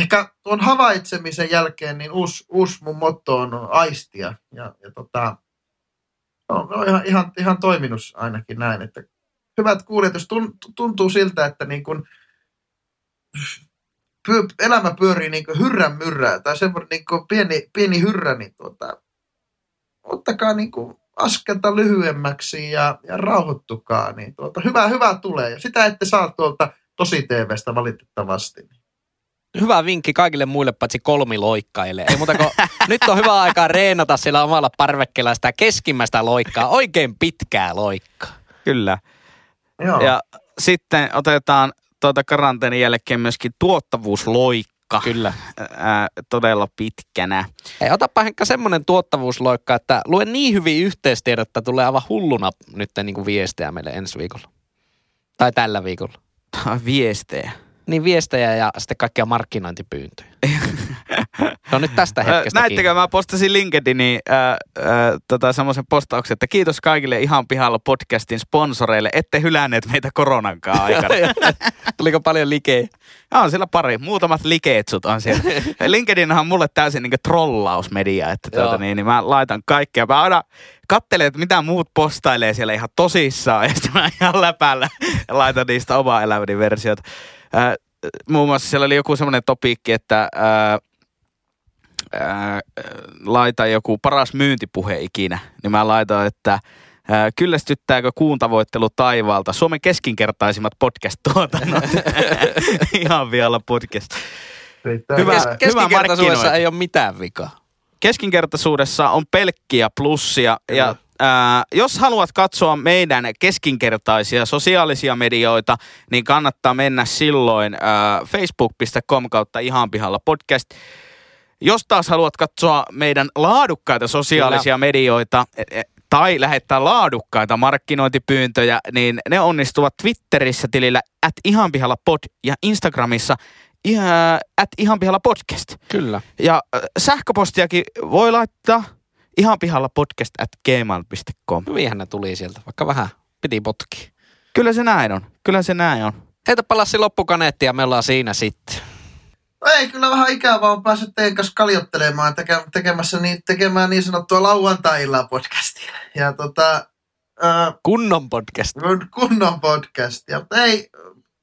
Ehkä tuon havaitsemisen jälkeen niin uusi, uusi mun motto on aistia. Ja, ja tota, on, on ihan, ihan, ihan toiminut ainakin näin. Että hyvät kuulijat, jos tun- tuntuu siltä, että niin kun elämä pyörii niin kuin hyrrän myrrää tai semmoinen niin kuin pieni, pieni hyrrä, niin tuota, ottakaa niin kuin askelta lyhyemmäksi ja, ja rauhoittukaa, niin tuota, hyvä, hyvä tulee. Ja sitä ette saa tuolta tosi TVstä valitettavasti. Hyvä vinkki kaikille muille paitsi kolmiloikkaille. Ei muuta kuin, nyt on hyvä aikaa reenata siellä omalla parvekkeella sitä keskimmäistä loikkaa. Oikein pitkää loikkaa. Kyllä. Joo. Ja sitten otetaan tuota karanteenin jälkeen myöskin tuottavuusloikka. Kyllä. Ää, todella pitkänä. Ei, otapa Henkka semmoinen tuottavuusloikka, että luen niin hyvin yhteistiedot, että tulee aivan hulluna nyt niin kuin viestejä meille ensi viikolla. Tai tällä viikolla. Viestejä. Niin viestejä ja sitten kaikkia markkinointipyyntöjä. no nyt tästä hetkestä Näittekö, mä postasin LinkedIniin äh, äh, tota, semmoisen postauksen, että kiitos kaikille ihan pihalla podcastin sponsoreille, ette hylänneet meitä koronankaan aikana. Tuliko paljon likejä? on siellä pari, muutamat likeetsut on siellä. LinkedIn on mulle täysin niin trollausmedia, että tuota, niin, niin mä laitan kaikkea. Mä aina katselen, että mitä muut postailee siellä ihan tosissaan, ja sitten mä ihan läpällä laitan niistä omaa elämäni versiota. Äh, muun muassa siellä oli joku semmoinen topiikki, että äh, äh, laita joku paras myyntipuhe ikinä, niin mä laitoin, että äh, kyllästyttääkö kuuntavoittelu taivaalta Suomen keskinkertaisimmat podcast-tuotannot. Ihan vielä podcast. Hyvä. hyvää. Kes- keskinkertaisuudessa markkinointi. ei ole mitään vikaa. Keskinkertaisuudessa on pelkkiä plussia Kyllä. ja Ää, jos haluat katsoa meidän keskinkertaisia sosiaalisia medioita, niin kannattaa mennä silloin ää, facebook.com kautta ihan pihalla podcast. Jos taas haluat katsoa meidän laadukkaita sosiaalisia medioita e- e- tai lähettää laadukkaita markkinointipyyntöjä, niin ne onnistuvat Twitterissä tilillä at ihan pihalla pod ja Instagramissa at ihan pihalla podcast. Kyllä. Ja äh, sähköpostiakin voi laittaa ihan pihalla podcast at gmail.com. Hyvinhän ne tuli sieltä, vaikka vähän piti potkia. Kyllä se näin on. Kyllä se näin on. Heitä palassi loppukaneetti ja me ollaan siinä sitten. Ei, kyllä vähän ikävää on päässyt teidän kanssa kaljottelemaan, teke, tekemässä niin, tekemään niin sanottua lauantai-illan podcastia. Ja tota, ää, Kunnon podcast. kun- kunnon podcastia. Mutta ei,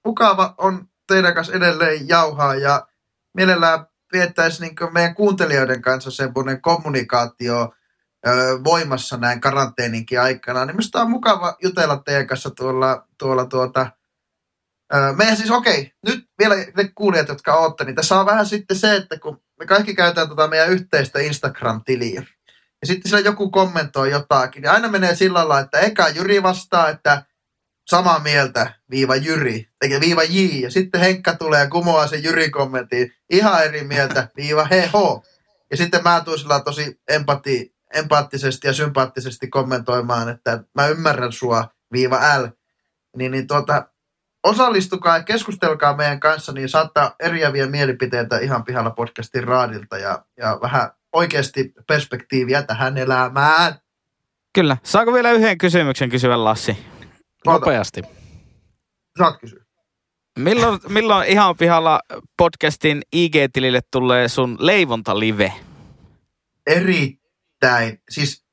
mukava on teidän kanssa edelleen jauhaa ja mielellään viettäisi niin meidän kuuntelijoiden kanssa semmoinen kommunikaatio voimassa näin karanteeninkin aikana. Niin minusta on mukava jutella teidän kanssa tuolla, tuolla tuota, meidän siis okei, nyt vielä ne kuulijat, jotka ootte, niin tässä on vähän sitten se, että kun me kaikki käytetään tota meidän yhteistä Instagram-tiliä, ja sitten siellä joku kommentoi jotakin, niin aina menee sillä lailla, että eka Jyri vastaa, että samaa mieltä, viiva Jyri, eikä viiva J, ja sitten Henkka tulee ja kumoaa sen Jyri kommentin, ihan eri mieltä, viiva he ho. Ja sitten mä tuun sillä tosi empati, empaattisesti ja sympaattisesti kommentoimaan, että mä ymmärrän sua, viiva L. Niin, niin tuota, osallistukaa ja keskustelkaa meidän kanssa, niin saattaa eriäviä mielipiteitä ihan pihalla podcastin raadilta ja, ja vähän oikeasti perspektiiviä tähän elämään. Kyllä. Saako vielä yhden kysymyksen kysyä Lassi? Nopeasti. Saat kysyä. Milloin, milloin ihan pihalla podcastin IG-tilille tulee sun leivontalive? Erittäin. Siis,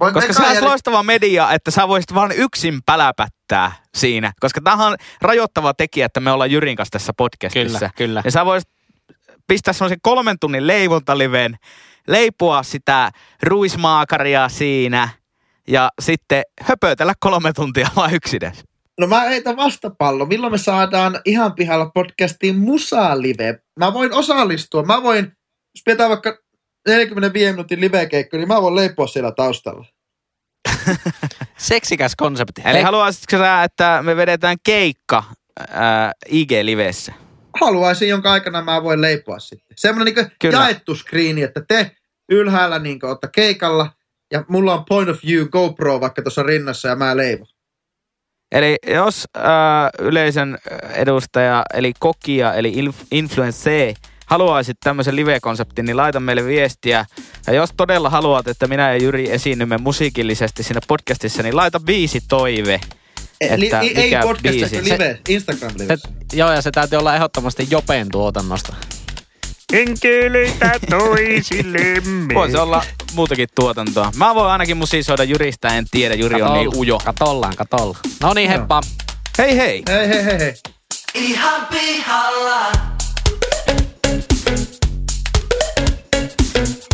voin Koska eka se on jäl- loistava media, että sä voisit vaan yksin päläpättää siinä. Koska tämähän on rajoittava tekijä, että me ollaan Jyrin kanssa tässä podcastissa. Kyllä, kyllä. Ja sä voisit pistää semmoisen kolmen tunnin leivontaliven, leipua sitä ruismaakaria siinä ja sitten höpötellä kolme tuntia vaan yksinäs. No mä heitän vastapallo. Milloin me saadaan ihan pihalla podcastiin musa-live? Mä voin osallistua. Mä voin, jos pidetään vaikka 45 minuutin live-keikko, niin mä voin leipoa siellä taustalla. Seksikäs konsepti. Eli Hei, haluaisitko sä, että me vedetään keikka ää, IG-livessä? Haluaisin, jonka aikana mä voin leipoa sitten. Semmoinen niin Kyllä. jaettu screeni, että te ylhäällä niin olette keikalla ja mulla on point of view GoPro vaikka tuossa rinnassa ja mä leivon. Eli jos ää, yleisön edustaja, eli kokija, eli inf- influencer, haluaisit tämmöisen live-konseptin, niin laita meille viestiä. Ja jos todella haluat, että minä ja Jyri esiinnymme musiikillisesti siinä podcastissa, niin laita biisi toive. Että ei, ei podcast, live, Instagram live. se, joo, ja se täytyy olla ehdottomasti Jopen tuotannosta. Enkeleitä toisillemme. Voisi olla muutakin tuotantoa. Mä voin ainakin musisoida Jyristä, en tiedä. Jyri on niin ujo. Katollaan, katollaan. No niin, heppa. Hei hei! Hei, hei, hei, hei. ihan pihalla. Thank you.